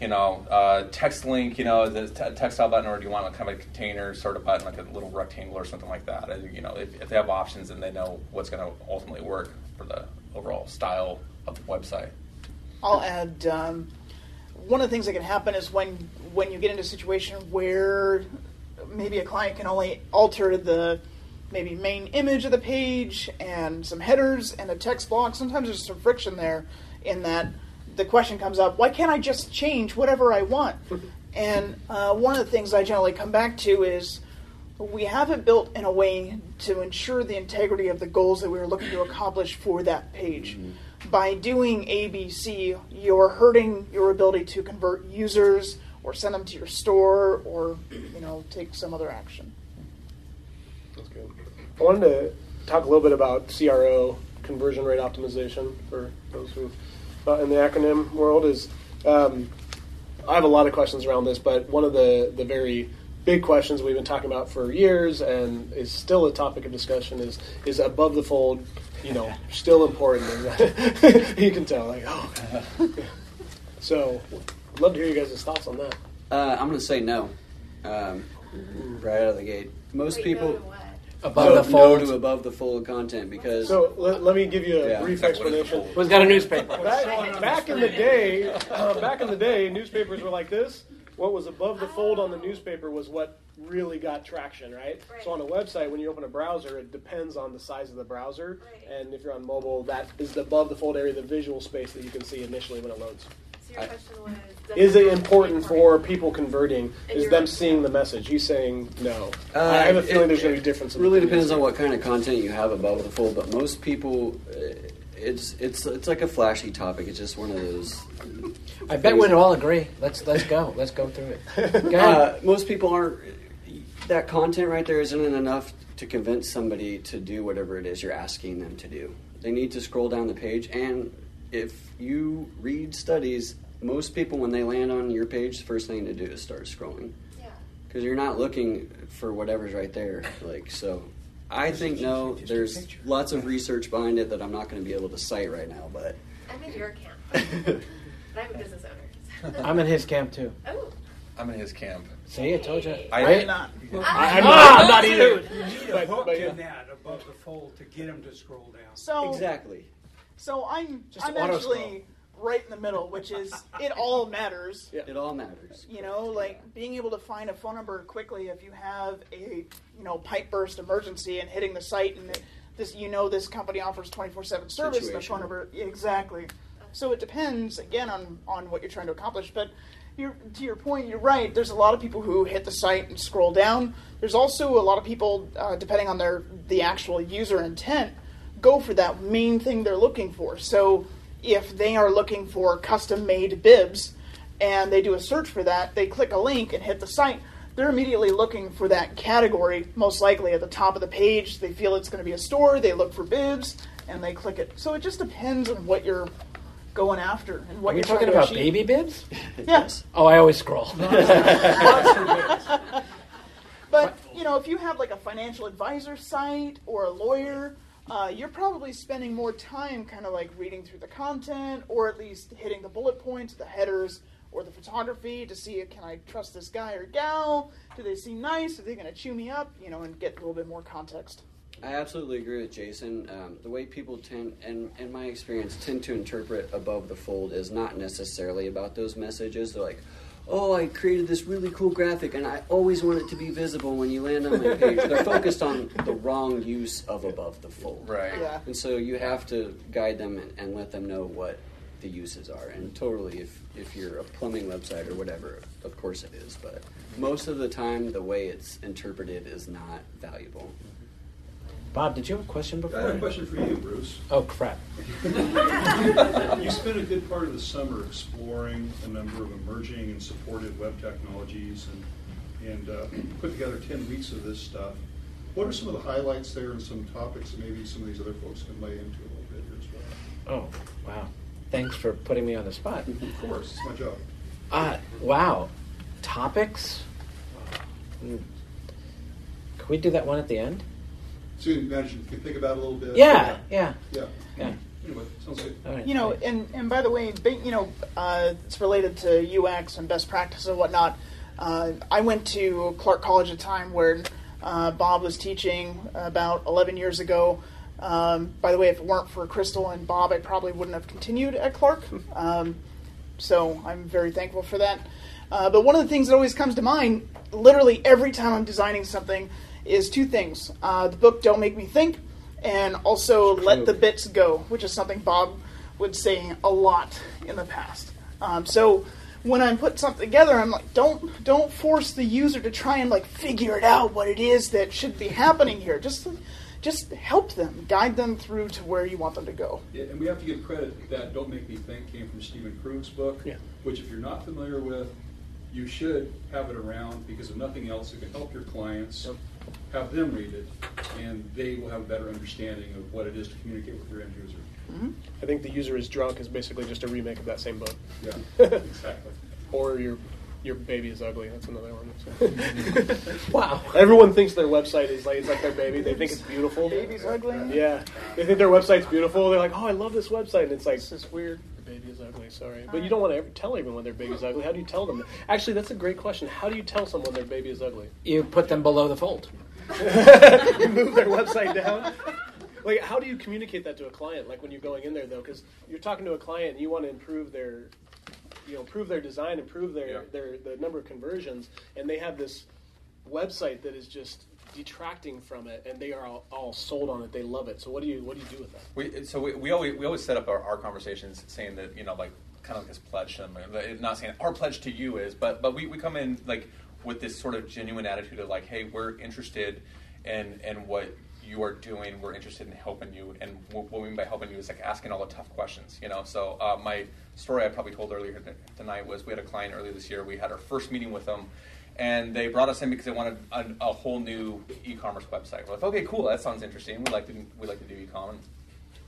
you know, uh, text link, you know, the t- textile button, or do you want a kind of a container sort of button, like a little rectangle or something like that? And, you know, if, if they have options, then they know what's going to ultimately work for the overall style of the website. I'll add um, one of the things that can happen is when when you get into a situation where maybe a client can only alter the maybe main image of the page and some headers and a text block. Sometimes there's some friction there in that the question comes up, why can't I just change whatever I want? [LAUGHS] And uh, one of the things I generally come back to is we have it built in a way to ensure the integrity of the goals that we were looking to accomplish for that page. By doing ABC, you're hurting your ability to convert users or send them to your store or you know take some other action. That's good. I wanted to talk a little bit about CRO, conversion rate optimization, for those who not in the acronym world. Is um, I have a lot of questions around this, but one of the the very big questions we've been talking about for years and is still a topic of discussion is is above the fold, you know, [LAUGHS] still important. [LAUGHS] you can tell, like, oh. [LAUGHS] So, I'd love to hear you guys' thoughts on that. Uh, I'm going to say no, um, right out of the gate. Most Wait, people no? Above no, the fold. no to above the fold content because So let, let me give you a Yeah. brief That's explanation. Who's got a newspaper? Back, back in the day, uh, back in the day, newspapers were like this. What was above the fold on the newspaper was what really got traction, right? Right. So on a website, when you open a browser, it depends on the size of the browser, Right. and if you're on mobile, that is the above the fold area, the visual space that you can see initially when it loads. So your question was, Is it have to be important for people converting? And Is you're- them seeing the message? He's saying no. Uh, I have a feeling it- there's going to be difference. in It really opinions depends on what kind of content you have above the fold, but most people, uh, it's it's it's like a flashy topic. It's just one of those. I bet we'd all agree. Let's let's go. Let's go through it. [LAUGHS] Go ahead. Uh, most people aren't. That content right there isn't enough to convince somebody to do whatever it is you're asking them to do. They need to scroll down the page, and if you read studies, most people when they land on your page, the first thing to do is start scrolling Yeah. because you're not looking for whatever's right there. Like so, I think no. There's lots of research behind it that I'm not going to be able to cite right now, but I'm in your camp. [LAUGHS] but I'm a business owner. so- I'm in his camp too. Oh. I'm in his camp. See, I told you. I- Right? Not. I'm Ah, not, I'm not dude. either. You need a But- hook but yeah. in that above the fold to get them to scroll down. So exactly. So I'm Just I'm auto actually right in the middle, which is it all matters. Yeah. It all matters. You know, like being able to find a phone number quickly if you have a you know pipe burst emergency and hitting the site and it, this you know this company offers twenty four seven service and the phone number exactly. So it depends again on on what you're trying to accomplish, but. You're, to your point, you're right. There's a lot of people who hit the site and scroll down. There's also a lot of people, uh, depending on their the actual user intent, go for that main thing they're looking for. So if they are looking for custom made bibs and they do a search for that, they click a link and hit the site, they're immediately looking for that category, most likely at the top of the page. They feel it's going to be a store, they look for bibs, and they click it. So it just depends on what you're going after and what Are you're talking about achieve. baby bibs? [LAUGHS] Yes. Oh, I always scroll. [LAUGHS] [LAUGHS] But you know, if you have like a financial advisor site or a lawyer, uh, you're probably spending more time kind of like reading through the content, or at least hitting the bullet points, the headers, or the photography to see can I trust this guy or gal? Do they seem nice? Are they going to chew me up? You know, and get a little bit more context. I absolutely agree with Jason. Um, the way people tend, and in my experience, tend to interpret above the fold is not necessarily about those messages. They're like, "Oh, I created this really cool graphic, and I always want it to be visible when you land on my page." They're [LAUGHS] focused on the wrong use of above the fold, Right. Yeah. and so you have to guide them and, and let them know what the uses are. And totally, if if you're a plumbing website or whatever, of course it is. But most of the time, the way it's interpreted is not valuable. Bob, did you have a question before? I have a question for you, Bruce. Oh crap! [LAUGHS] You spent a good part of the summer exploring a number of emerging and supported web technologies and, and uh, put together 10 weeks of this stuff. What are some of the highlights there and some topics that maybe some of these other folks can lay into a little bit here as well? Oh wow! Thanks for putting me on the spot. Of course, it's my job. Uh, wow. Topics? Hmm. Can we do that one at the end? So you imagine, you can think about it a little bit. Yeah, yeah, Yeah. yeah. Anyway, sounds good. All right. You know, and, and by the way, you know, uh, it's related to UX and best practice and whatnot. Uh, I went to Clark College at a time where uh, Bob was teaching about 11 years ago. Um, by the way, if it weren't for Crystal and Bob, I probably wouldn't have continued at Clark. [LAUGHS] Um, so I'm very thankful for that. Uh, but one of the things that always comes to mind, literally every time I'm designing something, is two things: uh, the book "Don't Make Me Think," and also "Let the Bits Go," which is something Bob would say a lot in the past. Um, so when I'm putting something together, I'm like, don't don't force the user to try and like figure it out what it is that should be happening here. Just just help them, guide them through to where you want them to go. Yeah, and we have to give credit that "Don't Make Me Think" came from Stephen Krug's book, Yeah. which if you're not familiar with, you should have it around because if nothing else, it can help your clients. Have them read it, and they will have a better understanding of what it is to communicate with your end user. Mm-hmm. I think the user is drunk is basically just a remake of that same book. Yeah, [LAUGHS] exactly. or your your baby is ugly. That's another one. [LAUGHS] Wow. Everyone thinks their website is like it's like their baby. They think it's beautiful. Baby's ugly. Yeah, they think their website's beautiful. They're like, oh, I love this website, and it's like this is weird. Your baby is ugly. Sorry, but you don't want to ever tell everyone their baby is ugly. How do you tell them? Actually, that's a great question. How do you tell someone their baby is ugly? You put them below the fold. [LAUGHS] you move their website down. Like, how do you communicate that to a client? Like when you're going in there, though, because you're talking to a client and you want to improve their, you know, improve their design, improve their Yeah. their the number of conversions, and they have this website that is just detracting from it, and they are all, all sold on it. They love it. So what do you what do you do with that? We, so we, we always we always set up our, our conversations saying that you know like kind of like this pledge to them. Not saying our pledge to you is, but but we, we come in like with this sort of genuine attitude of like, hey, we're interested in in what you are doing. We're interested in helping you, and what we mean by helping you is like asking all the tough questions. You know, so uh, my story I probably told earlier tonight was we had a client earlier this year. We had our first meeting with them. And they brought us in because they wanted a, a whole new e-commerce website. We're like, okay, cool, that sounds interesting. We like to we like to do e-commerce.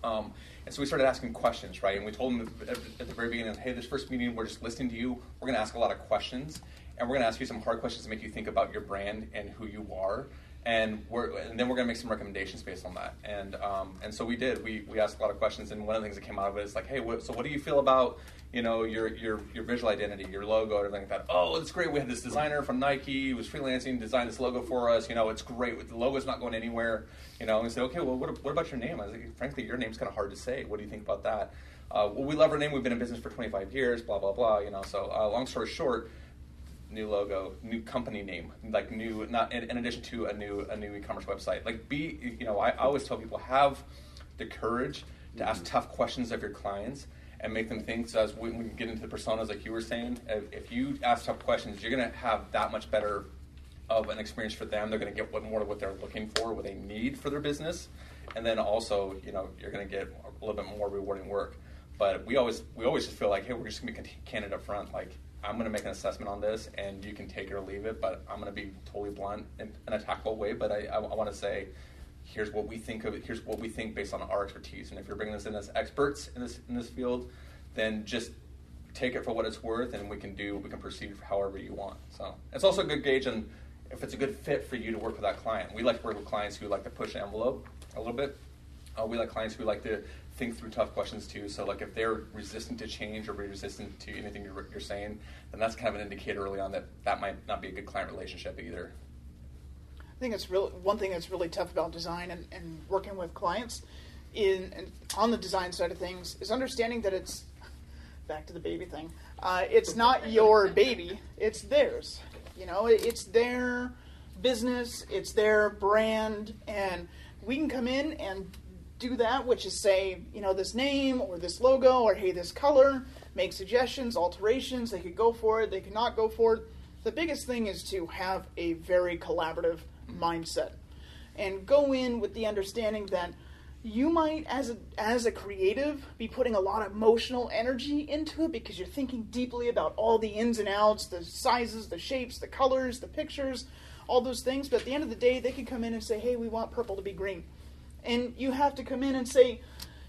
Um, and so we started asking questions, right? And we told them at, the very beginning, hey, this first meeting, we're just listening to you. We're going to ask a lot of questions, and we're going to ask you some hard questions to make you think about your brand and who you are. And we're and then we're going to make some recommendations based on that. And um, and so we did. We we asked a lot of questions, and one of the things that came out of it is like, hey, so what do you feel about you know your your your visual identity, your logo, everything like that? Oh, it's great. We had this designer from Nike who was freelancing, designed this logo for us. You know, it's great. The logo's not going anywhere. You know, and we said, okay, well, what, what about your name? I was like, frankly, your name's kind of hard to say. What do you think about that? Uh, well, we love our name. We've been in business for 25 years. Blah blah blah. You know, so uh, long story short, new logo, new company name, like new, not in, in addition to a new a new e-commerce website. Like be, you know, I, I always tell people have the courage to ask tough questions of your clients and make them think. So as we, we get into the personas, like you were saying, if, if you ask tough questions, you're going to have that much better of an experience for them. They're going to get what more of what they're looking for, what they need for their business, and then also, you know, you're going to get a little bit more rewarding work. But we always we always just feel like, hey, we're just going to be candid up front. Like, I'm going to make an assessment on this, and you can take it or leave it. But I'm going to be totally blunt in, in a tactful way. But I, I, I want to say, here's what we think of it. Here's what we think based on our expertise. And if you're bringing us in as experts in this in this field, then just take it for what it's worth, and we can do we can proceed however you want. So it's also a good gauge on if it's a good fit for you to work with that client. We like to work with clients who like to push the envelope a little bit. Uh, we like clients who like to think through tough questions too. So like if they're resistant to change or resistant to anything you're, you're saying, then that's kind of an indicator early on that that might not be a good client relationship either. I think it's real. One thing that's really tough about design and, and working with clients, in on the design side of things, is understanding that it's [LAUGHS] back to the baby thing. Uh, it's not your baby; it's theirs. You know, it, it's their business, it's their brand, and we can come in and do that, which is say, you know, this name or this logo or hey, this color. Make suggestions, alterations. They could go for it. They could not go for it. The biggest thing is to have a very collaborative mindset and go in with the understanding that you might as a as a creative be putting a lot of emotional energy into it because you're thinking deeply about all the ins and outs the sizes the shapes the colors the pictures all those things. But at the end of the day they could come in and say hey we want purple to be green. And you have to come in and say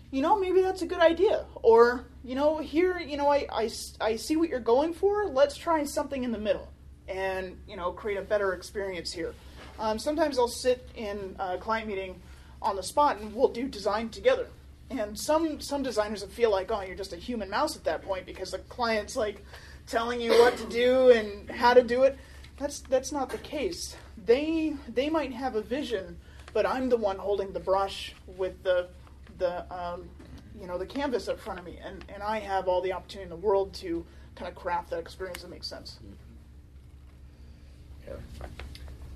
you know maybe that's a good idea. Or you know here you know I, I, I see what you're going for. Let's try something in the middle and you know create a better experience here um, sometimes i'll sit in a client meeting on the spot and we'll do design together. And some some designers will feel like oh you're just a human mouse at that point because the client's like telling you what to do and how to do it. That's that's not the case. They they might have a vision but i'm the one holding the brush with the the um, you know the canvas up front of me. And and i have all the opportunity in the world to kind of craft that experience that makes sense. Yeah.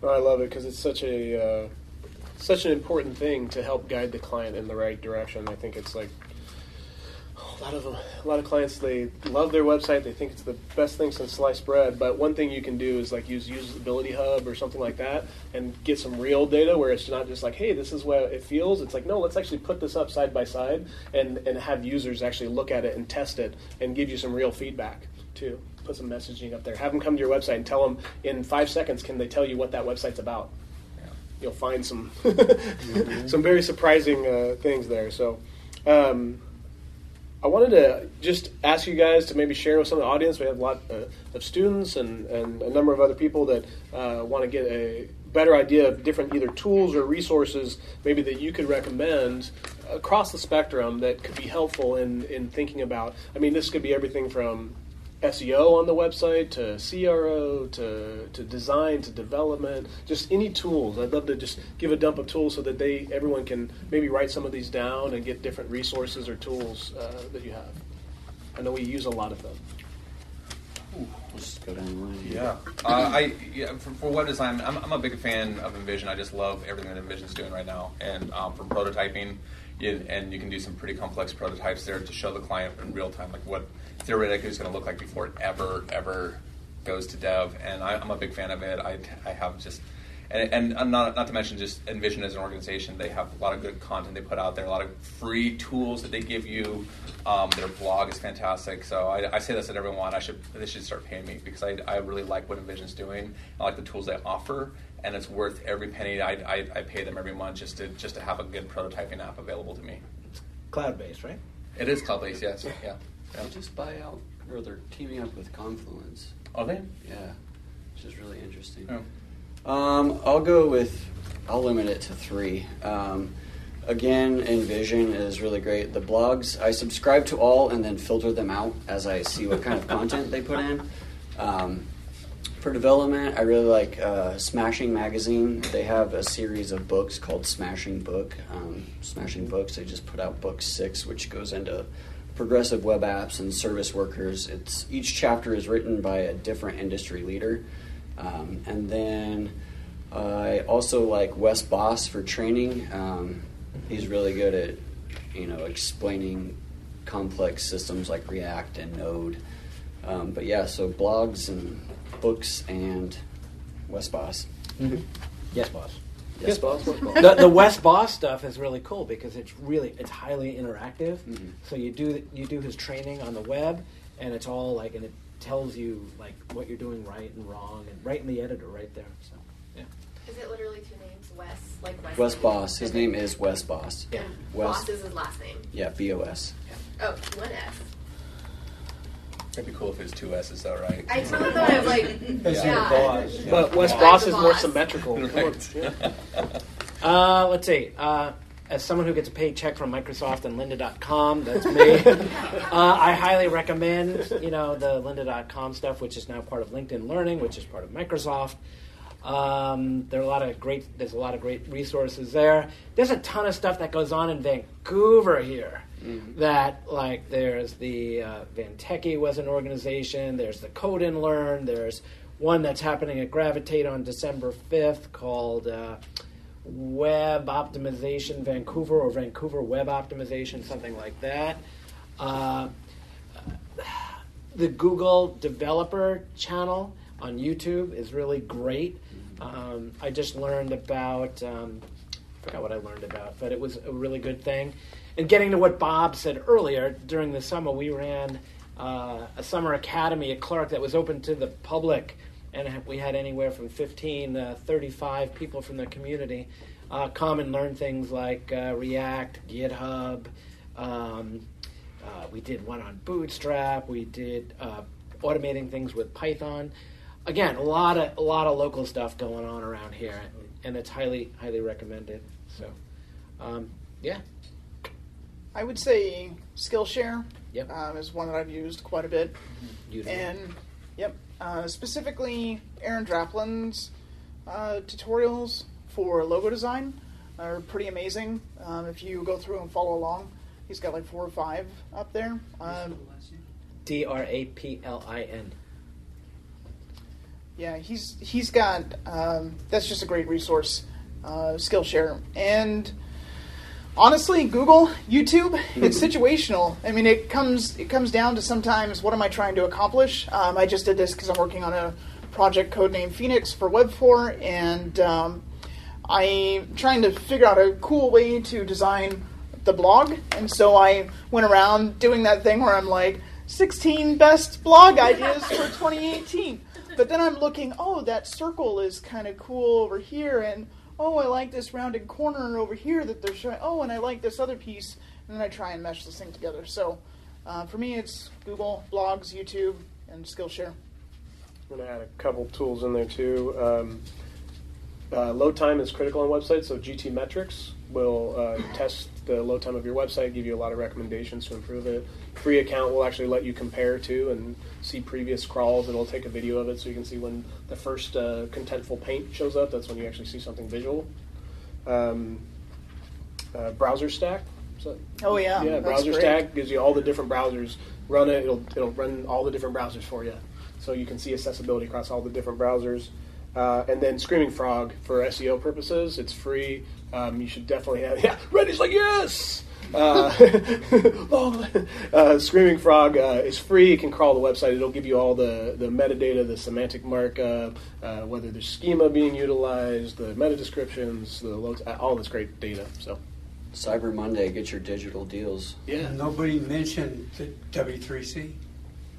I love it because it's such a uh, such an important thing to help guide the client in the right direction. I think it's like a lot of a lot of clients they love their website. They think it's the best thing since sliced bread. But one thing you can do is like use Usability Hub or something like that and get some real data where it's not just like, hey, this is what it feels. It's like, no, let's actually put this up side by side and and have users actually look at it and test it and give you some real feedback too. Put some messaging up there. Have them come to your website and tell them in five seconds. Can they tell you what that website's about? You'll find some [LAUGHS] some very surprising uh, things there. So. Um, I wanted to just ask you guys to maybe share with some of the audience. We have a lot uh, of students and, and a number of other people that uh, want to get a better idea of different either tools or resources maybe that you could recommend across the spectrum that could be helpful in, in thinking about. I mean, this could be everything from SEO on the website to CRO to, to design to development, just any tools. I'd love to just give a dump of tools so that they everyone can maybe write some of these down and get different resources or tools uh, that you have. I know we use a lot of them. Let's just go down the line. Yeah, uh, I yeah, for, for web design, I'm, I'm a big fan of InVision. I just love everything that InVision's doing right now, and um, from prototyping, you, and you can do some pretty complex prototypes there to show the client in real time, like what theoretically is going to look like before it ever ever goes to dev. And I, I'm a big fan of it. I, I have just and, and not, not to mention just InVision as an organization, they have a lot of good content they put out there, a lot of free tools that they give you. Um, their blog is fantastic. So I, I, say this to everyone. I should they should start paying me because I, I really like what InVision's doing. I like the tools they offer, and it's worth every penny. I, I, I pay them every month just to just to have a good prototyping app available to me. Cloud based, right? It is cloud based. Yes. Yeah. They just buy out, or they're teaming up with Confluence. Are they? Yeah, which is really interesting. Oh. Um, I'll go with, I'll limit it to three. Um, again, InVision is really great. The blogs, I subscribe to all and then filter them out as I see what kind of content they put in. Um, for development, I really like uh, Smashing Magazine. They have a series of books called Smashing Book. Um, Smashing Books, they just put out book six, which goes into progressive web apps and service workers. It's each chapter is written by a different industry leader. Um, and then I also like Wes Bos for training. Um, he's really good at you know explaining complex systems like React and Node. Um, but yeah, so blogs and books and Wes Bos. Mm-hmm. Yes, boss. Yes, boss. the, the Wes Bos stuff is really cool because it's really it's highly interactive. Mhm. So you do you do his training on the web, and it's all like and it tells you like what you're doing right and wrong, and right in the editor right there. So yeah. Is it literally two names? Wes, like Wes. Wes Bos. His name is Wes Boss. Yeah. Wes. Boss is his last name. Yeah, B O S. Oh, one S. It'd be cool if it was two S's, though, right? I totally thought I was like, As in yeah. boss. But West Like Boss is more boss. symmetrical. Come on. Right. [LAUGHS] Uh, let's see. Uh, as someone who gets a paycheck from Microsoft and Lynda.com, that's me. [LAUGHS] uh, I highly recommend, you know, the Lynda.com stuff, which is now part of LinkedIn Learning, which is part of Microsoft. Um, there are a lot of great. There's a lot of great resources there. There's a ton of stuff that goes on in Vancouver here. That like there's the uh, Vanteki was an organization. There's the Code and Learn. There's one that's happening at Gravitate on December 5th called uh, Web Optimization Vancouver or Vancouver Web Optimization, something like that. Uh, the Google Developer channel on YouTube is really great. Um, I just learned about, um, I forgot what I learned about, but it was a really good thing. And getting to what Bob said earlier, during the summer we ran uh, a summer academy at Clark that was open to the public, and we had anywhere from 15 to 35 people from the community uh, come and learn things like uh, React, GitHub. Um, uh, we did one on Bootstrap. We did uh, automating things with Python. Again, a lot of a lot of local stuff going on around here, and it's highly highly recommended. So, um, yeah, I would say Skillshare Yep. um, is one that I've used quite a bit. Udemy. And, yep, uh, specifically Aaron Draplin's uh, tutorials for logo design are pretty amazing. Um, if you go through and follow along, he's got like four or five up there. Um, D R A P L I N. Yeah, he's he's got um, that's just a great resource, uh, Skillshare, and honestly, Google, YouTube, it's situational. I mean, it comes it comes down to sometimes what am I trying to accomplish? Um, I just did this because I'm working on a project codenamed Phoenix for Web4, and um, I'm trying to figure out a cool way to design the blog, and so I went around doing that thing where I'm like 16 best blog ideas for [LAUGHS] 2018. But then I'm looking, oh, that circle is kind of cool over here, and oh, I like this rounded corner over here that they're showing. Oh, and I like this other piece, and then I try and mesh this thing together. So uh, for me, it's Google, blogs, YouTube, and Skillshare. I'm going to add a couple tools in there too. Um, uh, load time is critical on websites, so GTmetrix will uh, test the load time of your website, give you a lot of recommendations to improve it. Free account will actually let you compare to and see previous crawls. It'll take a video of it so you can see when the first uh, contentful paint shows up. That's when you actually see something visual. Um, uh, BrowserStack. So, Oh, yeah, yeah. Browser great. stack gives you all the different browsers. Run it. It'll it'll run all the different browsers for you, so you can see accessibility across all the different browsers. Uh, and then Screaming Frog for SEO purposes, it's free. Um, you should definitely have. [LAUGHS] Yeah, Randy's like yes. Uh, long- [LAUGHS] uh, Screaming Frog uh, is free. You can crawl the website. It'll give you all the, the metadata, the semantic markup, uh, whether there's schema being utilized, the meta descriptions, the loads, all this great data. So Cyber Monday, get your digital deals. yeah, Nobody mentioned the W3C.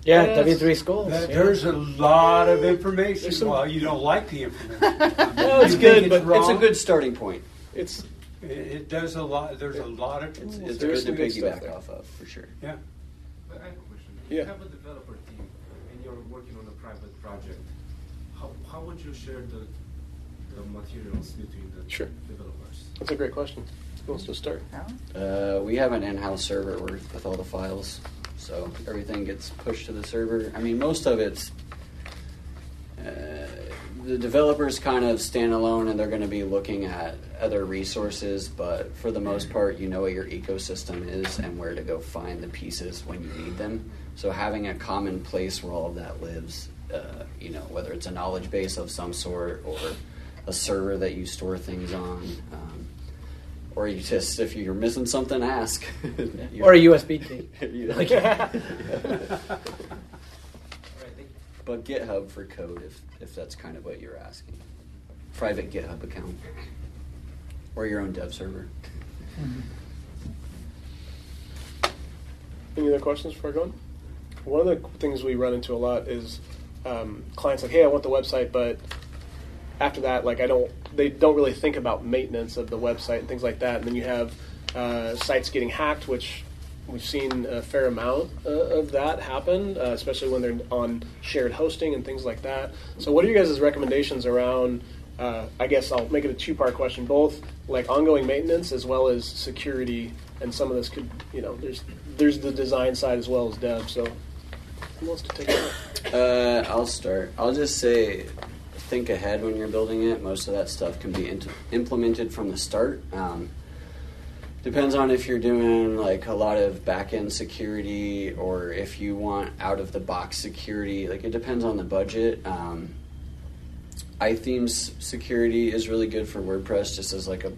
Yeah, Yes. W three schools. That- yeah. There's a lot of information. Some- well, you don't like the information. [LAUGHS] no, it's good, it's but wrong. It's a good starting point. it's It, it does a lot. There's a lot of. It's, it's There's good to some good stuff piggyback off of, for sure. yeah. But I have a question. If Yeah. you have a developer team and you're working on a private project, how, how would you share the, the materials between the Sure. developers? that's a great question. Who wants to start? Uh, we have an in-house server with, with all the files, so everything gets pushed to the server. I mean, most of it's uh, the developers kind of stand alone, and they're going to be looking at other resources. But for the most part, you know what your ecosystem is and where to go find the pieces when you need them. So having a common place where all of that lives, uh, you know, whether it's a knowledge base of some sort or a server that you store things on. Um, or you just, if you're missing something, ask. [LAUGHS] Or a USB key. [LAUGHS] Like- [LAUGHS] but GitHub for code, if if that's kind of what you're asking. Private GitHub account, or your own dev server. Any other questions before I go on? One of the things we run into a lot is um, clients like, "Hey, I want the website, but after that, like, I don't." They don't really think about maintenance of the website and things like that. And then you have uh, sites getting hacked, which we've seen a fair amount uh, of that happen, uh, especially when they're on shared hosting and things like that. So, what are your guys' recommendations around? Uh, I guess I'll make it a two-part question, both like ongoing maintenance as well as security. And some of this could, you know, there's there's the design side as well as dev. So, who wants to take it? Uh, I'll start. I'll just say, think ahead when you're building it. Most of that stuff can be implemented from the start. Um, depends on if you're doing like a lot of back end security or if you want out of the box security. Like it depends on the budget. Um, iThemes security is really good for WordPress, just as like a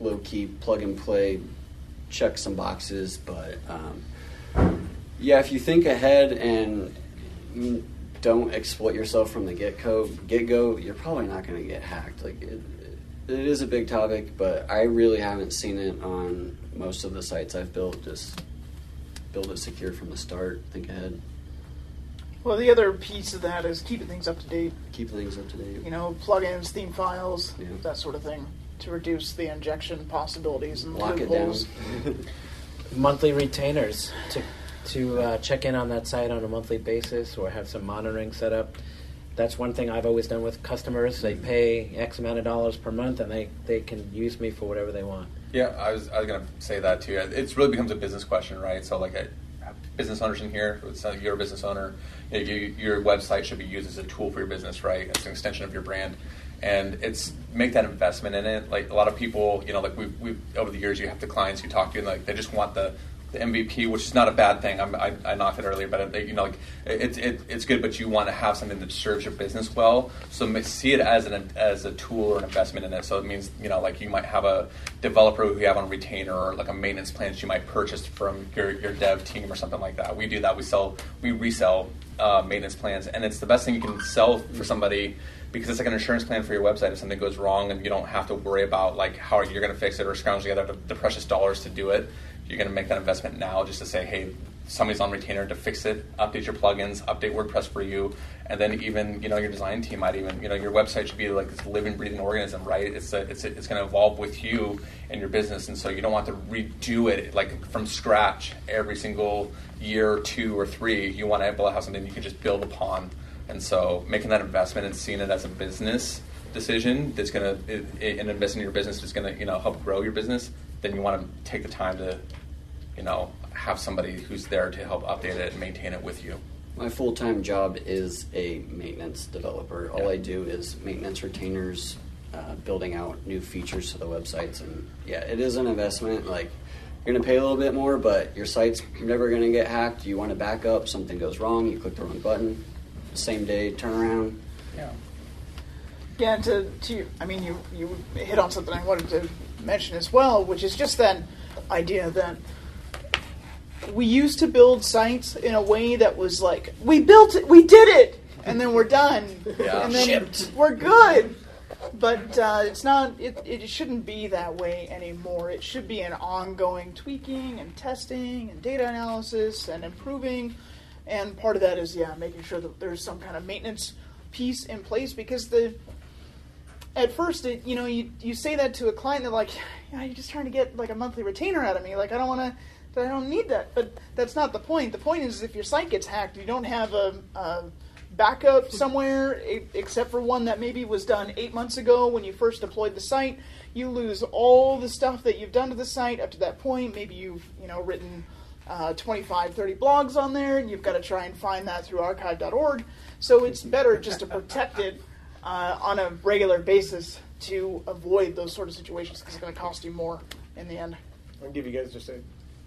low key plug and play, check some boxes. But um, yeah, if you think ahead and don't exploit yourself from the get go, get go, you're probably not going to get hacked. Like it, it is a big topic, but I really haven't seen it on most of the sites I've built. Just build it secure from the start. Think ahead. Well, the other piece of that is keeping things up to date. Keep things up to date. You know, plugins, theme files, Yeah. that sort of thing, to reduce the injection possibilities and Lock it down. loopholes. [LAUGHS] monthly retainers to to uh, check in on that site on a monthly basis or have some monitoring set up. That's one thing I've always done with customers. They mm-hmm. pay X amount of dollars per month, and they, they can use me for whatever they want. Yeah, I was I was gonna say that too. It really becomes a business question, right? So like, a, business owners in here. It's not, you're a business owner. You know, you, your website should be used as a tool for your business, right? It's an extension of your brand, and it's make that investment in it. Like a lot of people, you know, like we've, we've over the years, you have the clients you talk to, and like they just want the the MVP, which is not a bad thing. I'm, I, I knocked it earlier, but it, you know, like it's it, it's good. But you want to have something that serves your business well. So see it as an as a tool or an investment in it. So it means you know, like you might have a developer who you have on retainer or like a maintenance plan that you might purchase from your your dev team or something like that. We do that. We sell we resell uh, maintenance plans, and it's the best thing you can sell for somebody because it's like an insurance plan for your website if something goes wrong and you don't have to worry about like how you're going to fix it or scrounge together the, the precious dollars to do it you're going to make that investment now just to say hey somebody's on retainer to fix it update your plugins update wordpress for you. And then even you know your design team might even you know your website should be like this living breathing organism right? It's a, it's a, it's going to evolve with you and your business. And so you don't want to redo it like from scratch every single year two or three. You want to be able to have something you can just build upon. And so making that investment and seeing it as a business decision that's going to and investing in your business is going to you know help grow your business, then you want to take the time to you know have somebody who's there to help update it and maintain it with you. My full time job is a maintenance developer. All Yeah. I do is maintenance retainers, uh, building out new features to the websites, and yeah, it is an investment. Like you're going to pay a little bit more, but your site's never going to get hacked. You want to back up, something goes wrong, you click the wrong button, same day turnaround. Yeah. Yeah, to, to I mean, you, you hit on something I wanted to mention as well, which is just that idea that we used to build sites in a way that was like, we built it, we did it, and then we're done, Yeah. and then Shipped. we're good. But uh, it's not. It, it shouldn't be that way anymore. It should be an ongoing tweaking and testing and data analysis and improving. And part of that is yeah, making sure that there's some kind of maintenance piece in place because the at first, it, you know, you you say that to a client, they're like, "Yeah, you're just trying to get like a monthly retainer out of me. Like, I don't want to, I don't need that." But that's not the point. The point is, if your site gets hacked, you don't have a, a backup somewhere, except for one that maybe was done eight months ago when you first deployed the site. You lose all the stuff that you've done to the site up to that point. Maybe you've, you know, written uh, 25, 30 blogs on there, and you've got to try and find that through archive.org. So it's better just to protect it uh, on a regular basis to avoid those sort of situations because it's going to cost you more in the end. I'll give you guys just a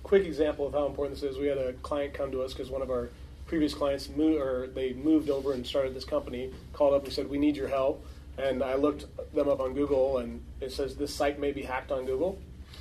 quick example of how important this is. We had a client come to us because one of our previous clients moved, or they moved over and started this company. Called up and said, "We need your help." And I looked them up on Google, and it says this site may be hacked on Google.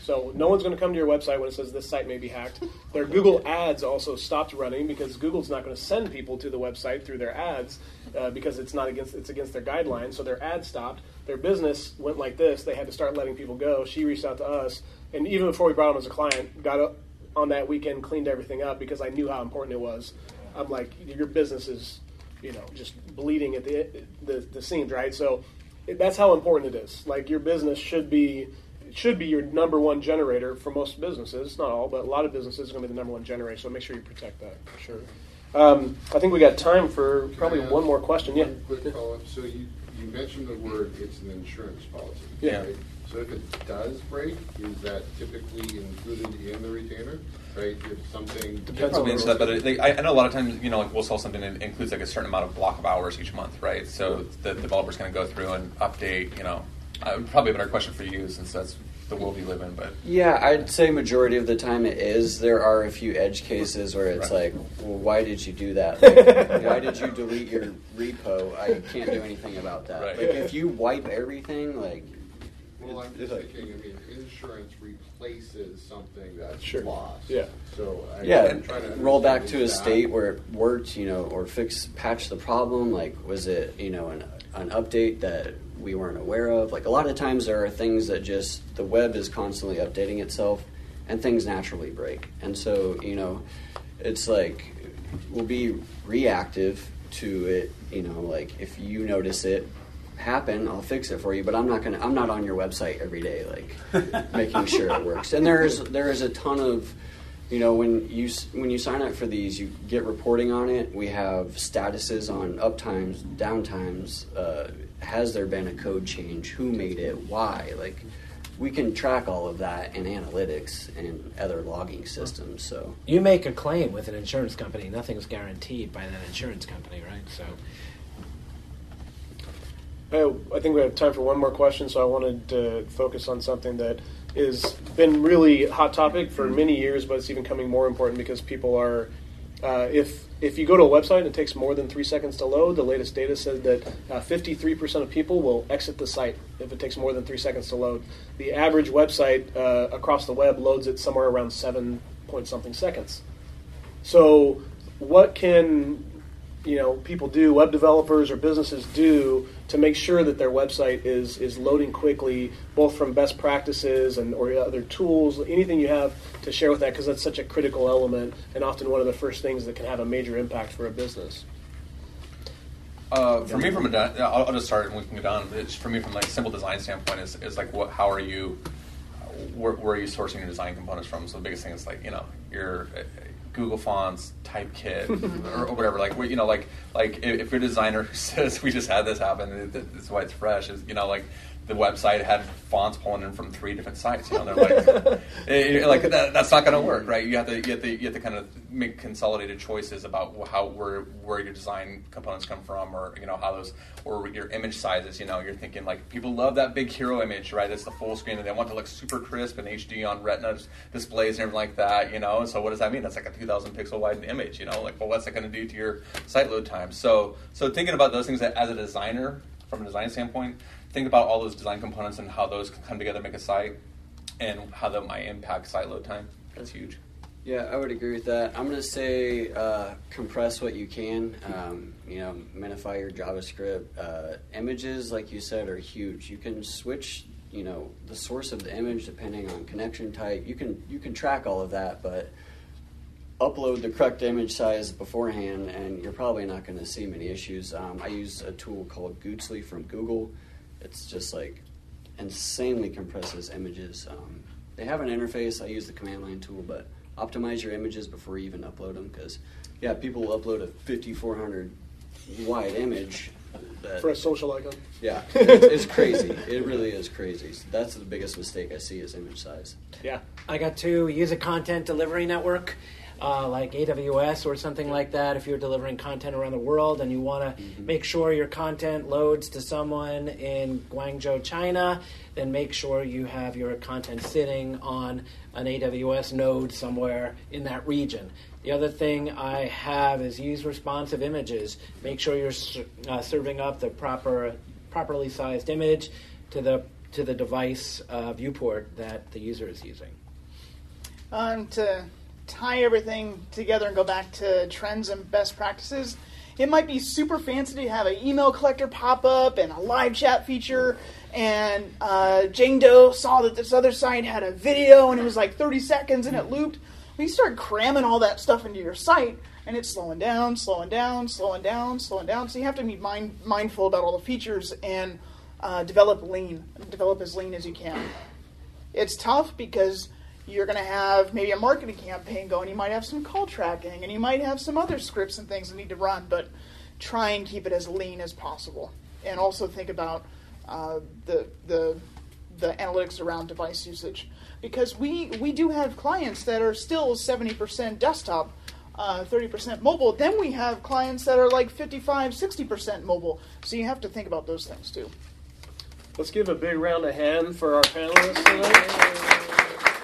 So no one's going to come to your website when it says this site may be hacked. [LAUGHS] Their Google ads also stopped running because Google's not going to send people to the website through their ads uh, because it's not against it's against their guidelines. So their ads stopped. Their business went like this. They had to start letting people go. She reached out to us, and even before we brought them as a client, got up on that weekend, cleaned everything up because I knew how important it was. I'm like, your business is, you know, just bleeding at the the, the seams, right? So it, that's how important it is. Like your business should be should be your number one generator for most businesses. Not all, but a lot of businesses are going to be the number one generator. So make sure you protect that for sure. Um, I think we got time for probably Can I one more question. Yeah. Quick follow-up. So you, you mentioned the word, it's an insurance policy. Yeah. right? So if it does break, is that typically included in the retainer, right? If something. Depends on the that, but they, I, I know a lot of times, you know, like we'll sell something that includes like a certain amount of block of hours each month, right? So the developer's going to go through and update. You know, uh, probably a better question for you since that's the world we live in. But Yeah, I'd say majority of the time it is. There are a few edge cases where it's Right. like, well, why did you do that? [LAUGHS] Like, why did you delete your repo? I can't do anything about that. Right. Like if you wipe everything, like Well, I'm just like- thinking, I mean, insurance replaces something that's Sure. lost. Yeah. So I. yeah, I'm trying to roll back to a state where it worked, you know, or fix patch the problem. Like, was it you know an an update that we weren't aware of? Like a lot of times there are things that just the web is constantly updating itself, and things naturally break. And so you know, it's like we'll be reactive to it. You know, like if you notice it happen, I'll fix it for you. But I'm not gonna. I'm not on your website every day, like [LAUGHS] making sure it works. And there is there is a ton of, you know, when you when you sign up for these, you get reporting on it. We have statuses on uptimes, downtimes. Uh, has there been a code change? Who made it? Why? Like. We can track all of that in analytics and other logging systems. So You make a claim with an insurance company. Nothing's guaranteed by that insurance company, right? So Oh, I think we have time for one more question, so I wanted to focus on something that has been really hot topic for many years, but it's even coming more important because people are. Uh, if if you go to a website and it takes more than three seconds to load, the latest data says that uh, 53% of people will exit the site if it takes more than three seconds to load. The average website uh, across the web loads it somewhere around seven point something seconds. So, what can you know people do, web developers or businesses do to make sure that their website is is loading quickly, both from best practices and or other tools, anything you have to share with that, because that's such a critical element and often one of the first things that can have a major impact for a business. Uh, for me, from a I'll, I'll just start and we can go down. It's for me from like simple design standpoint is, is like what how are you where, where are you sourcing your design components from? So the biggest thing is like you know your uh, Google Fonts, Typekit, [LAUGHS] or, or whatever. Like you know, like like if, your designer [LAUGHS] says we just had this happen, that's why it's fresh. Is you know like the website had fonts pulling in from three different sites. You know, they're like, [LAUGHS] like that, that's not going to work, right? You have to you have to you have to kind of make consolidated choices about how where where your design components come from, or you know how those or your image sizes. You know, you're thinking like people love that big hero image, right? It's the full screen, and they want to look super crisp and HD on Retina displays and everything like that. You know, so what does that mean? That's like a 2,000 pixel wide image. You know, like well, what's that going to do to your site load time? So so thinking about those things as a designer from a design standpoint think about all those design components and how those come together to make a site and how that might impact site load time. That's huge. Yeah, I would agree with that. I'm going to say uh, compress what you can. Um, you know, minify your JavaScript. Uh, images, like you said, are huge. You can switch, you know, the source of the image depending on connection type. You can you can track all of that, but upload the correct image size beforehand, and you're probably not going to see many issues. Um, I use a tool called Guetzli from Google it's just like insanely compresses images. Um, they have an interface. I use the command line tool, but optimize your images before you even upload them because, yeah, people will upload a 5400 wide image. That, For a social icon? Yeah, it's, it's crazy. It really is crazy. So that's the biggest mistake I see is image size. Yeah. I got to use a content delivery network uh, like AWS or something like that, if you're delivering content around the world and you want to mm-hmm. make sure your content loads to someone in Guangzhou, China, then make sure you have your content sitting on an AWS node somewhere in that region. The other thing I have is use responsive images. Make sure you're uh, serving up the proper, properly sized image to the to the device uh, viewport that the user is using. Um, to tie everything together and go back to trends and best practices, it might be super fancy to have an email collector pop up and a live chat feature. And uh, Jane Doe saw that this other site had a video and it was like 30 seconds and it looped. When you start cramming all that stuff into your site, and it's slowing down, slowing down, slowing down, slowing down. So you have to be mind, mindful about all the features and uh, develop lean. Develop as lean as you can. It's tough because you're going to have maybe a marketing campaign going. You might have some call tracking, and you might have some other scripts and things that need to run. But try and keep it as lean as possible, and also think about uh, the the the analytics around device usage because we we do have clients that are still 70% desktop. Uh, 30% mobile, then we have clients that are like 55, 60% mobile. So you have to think about those things too. Let's give a big round of hand for our panelists tonight.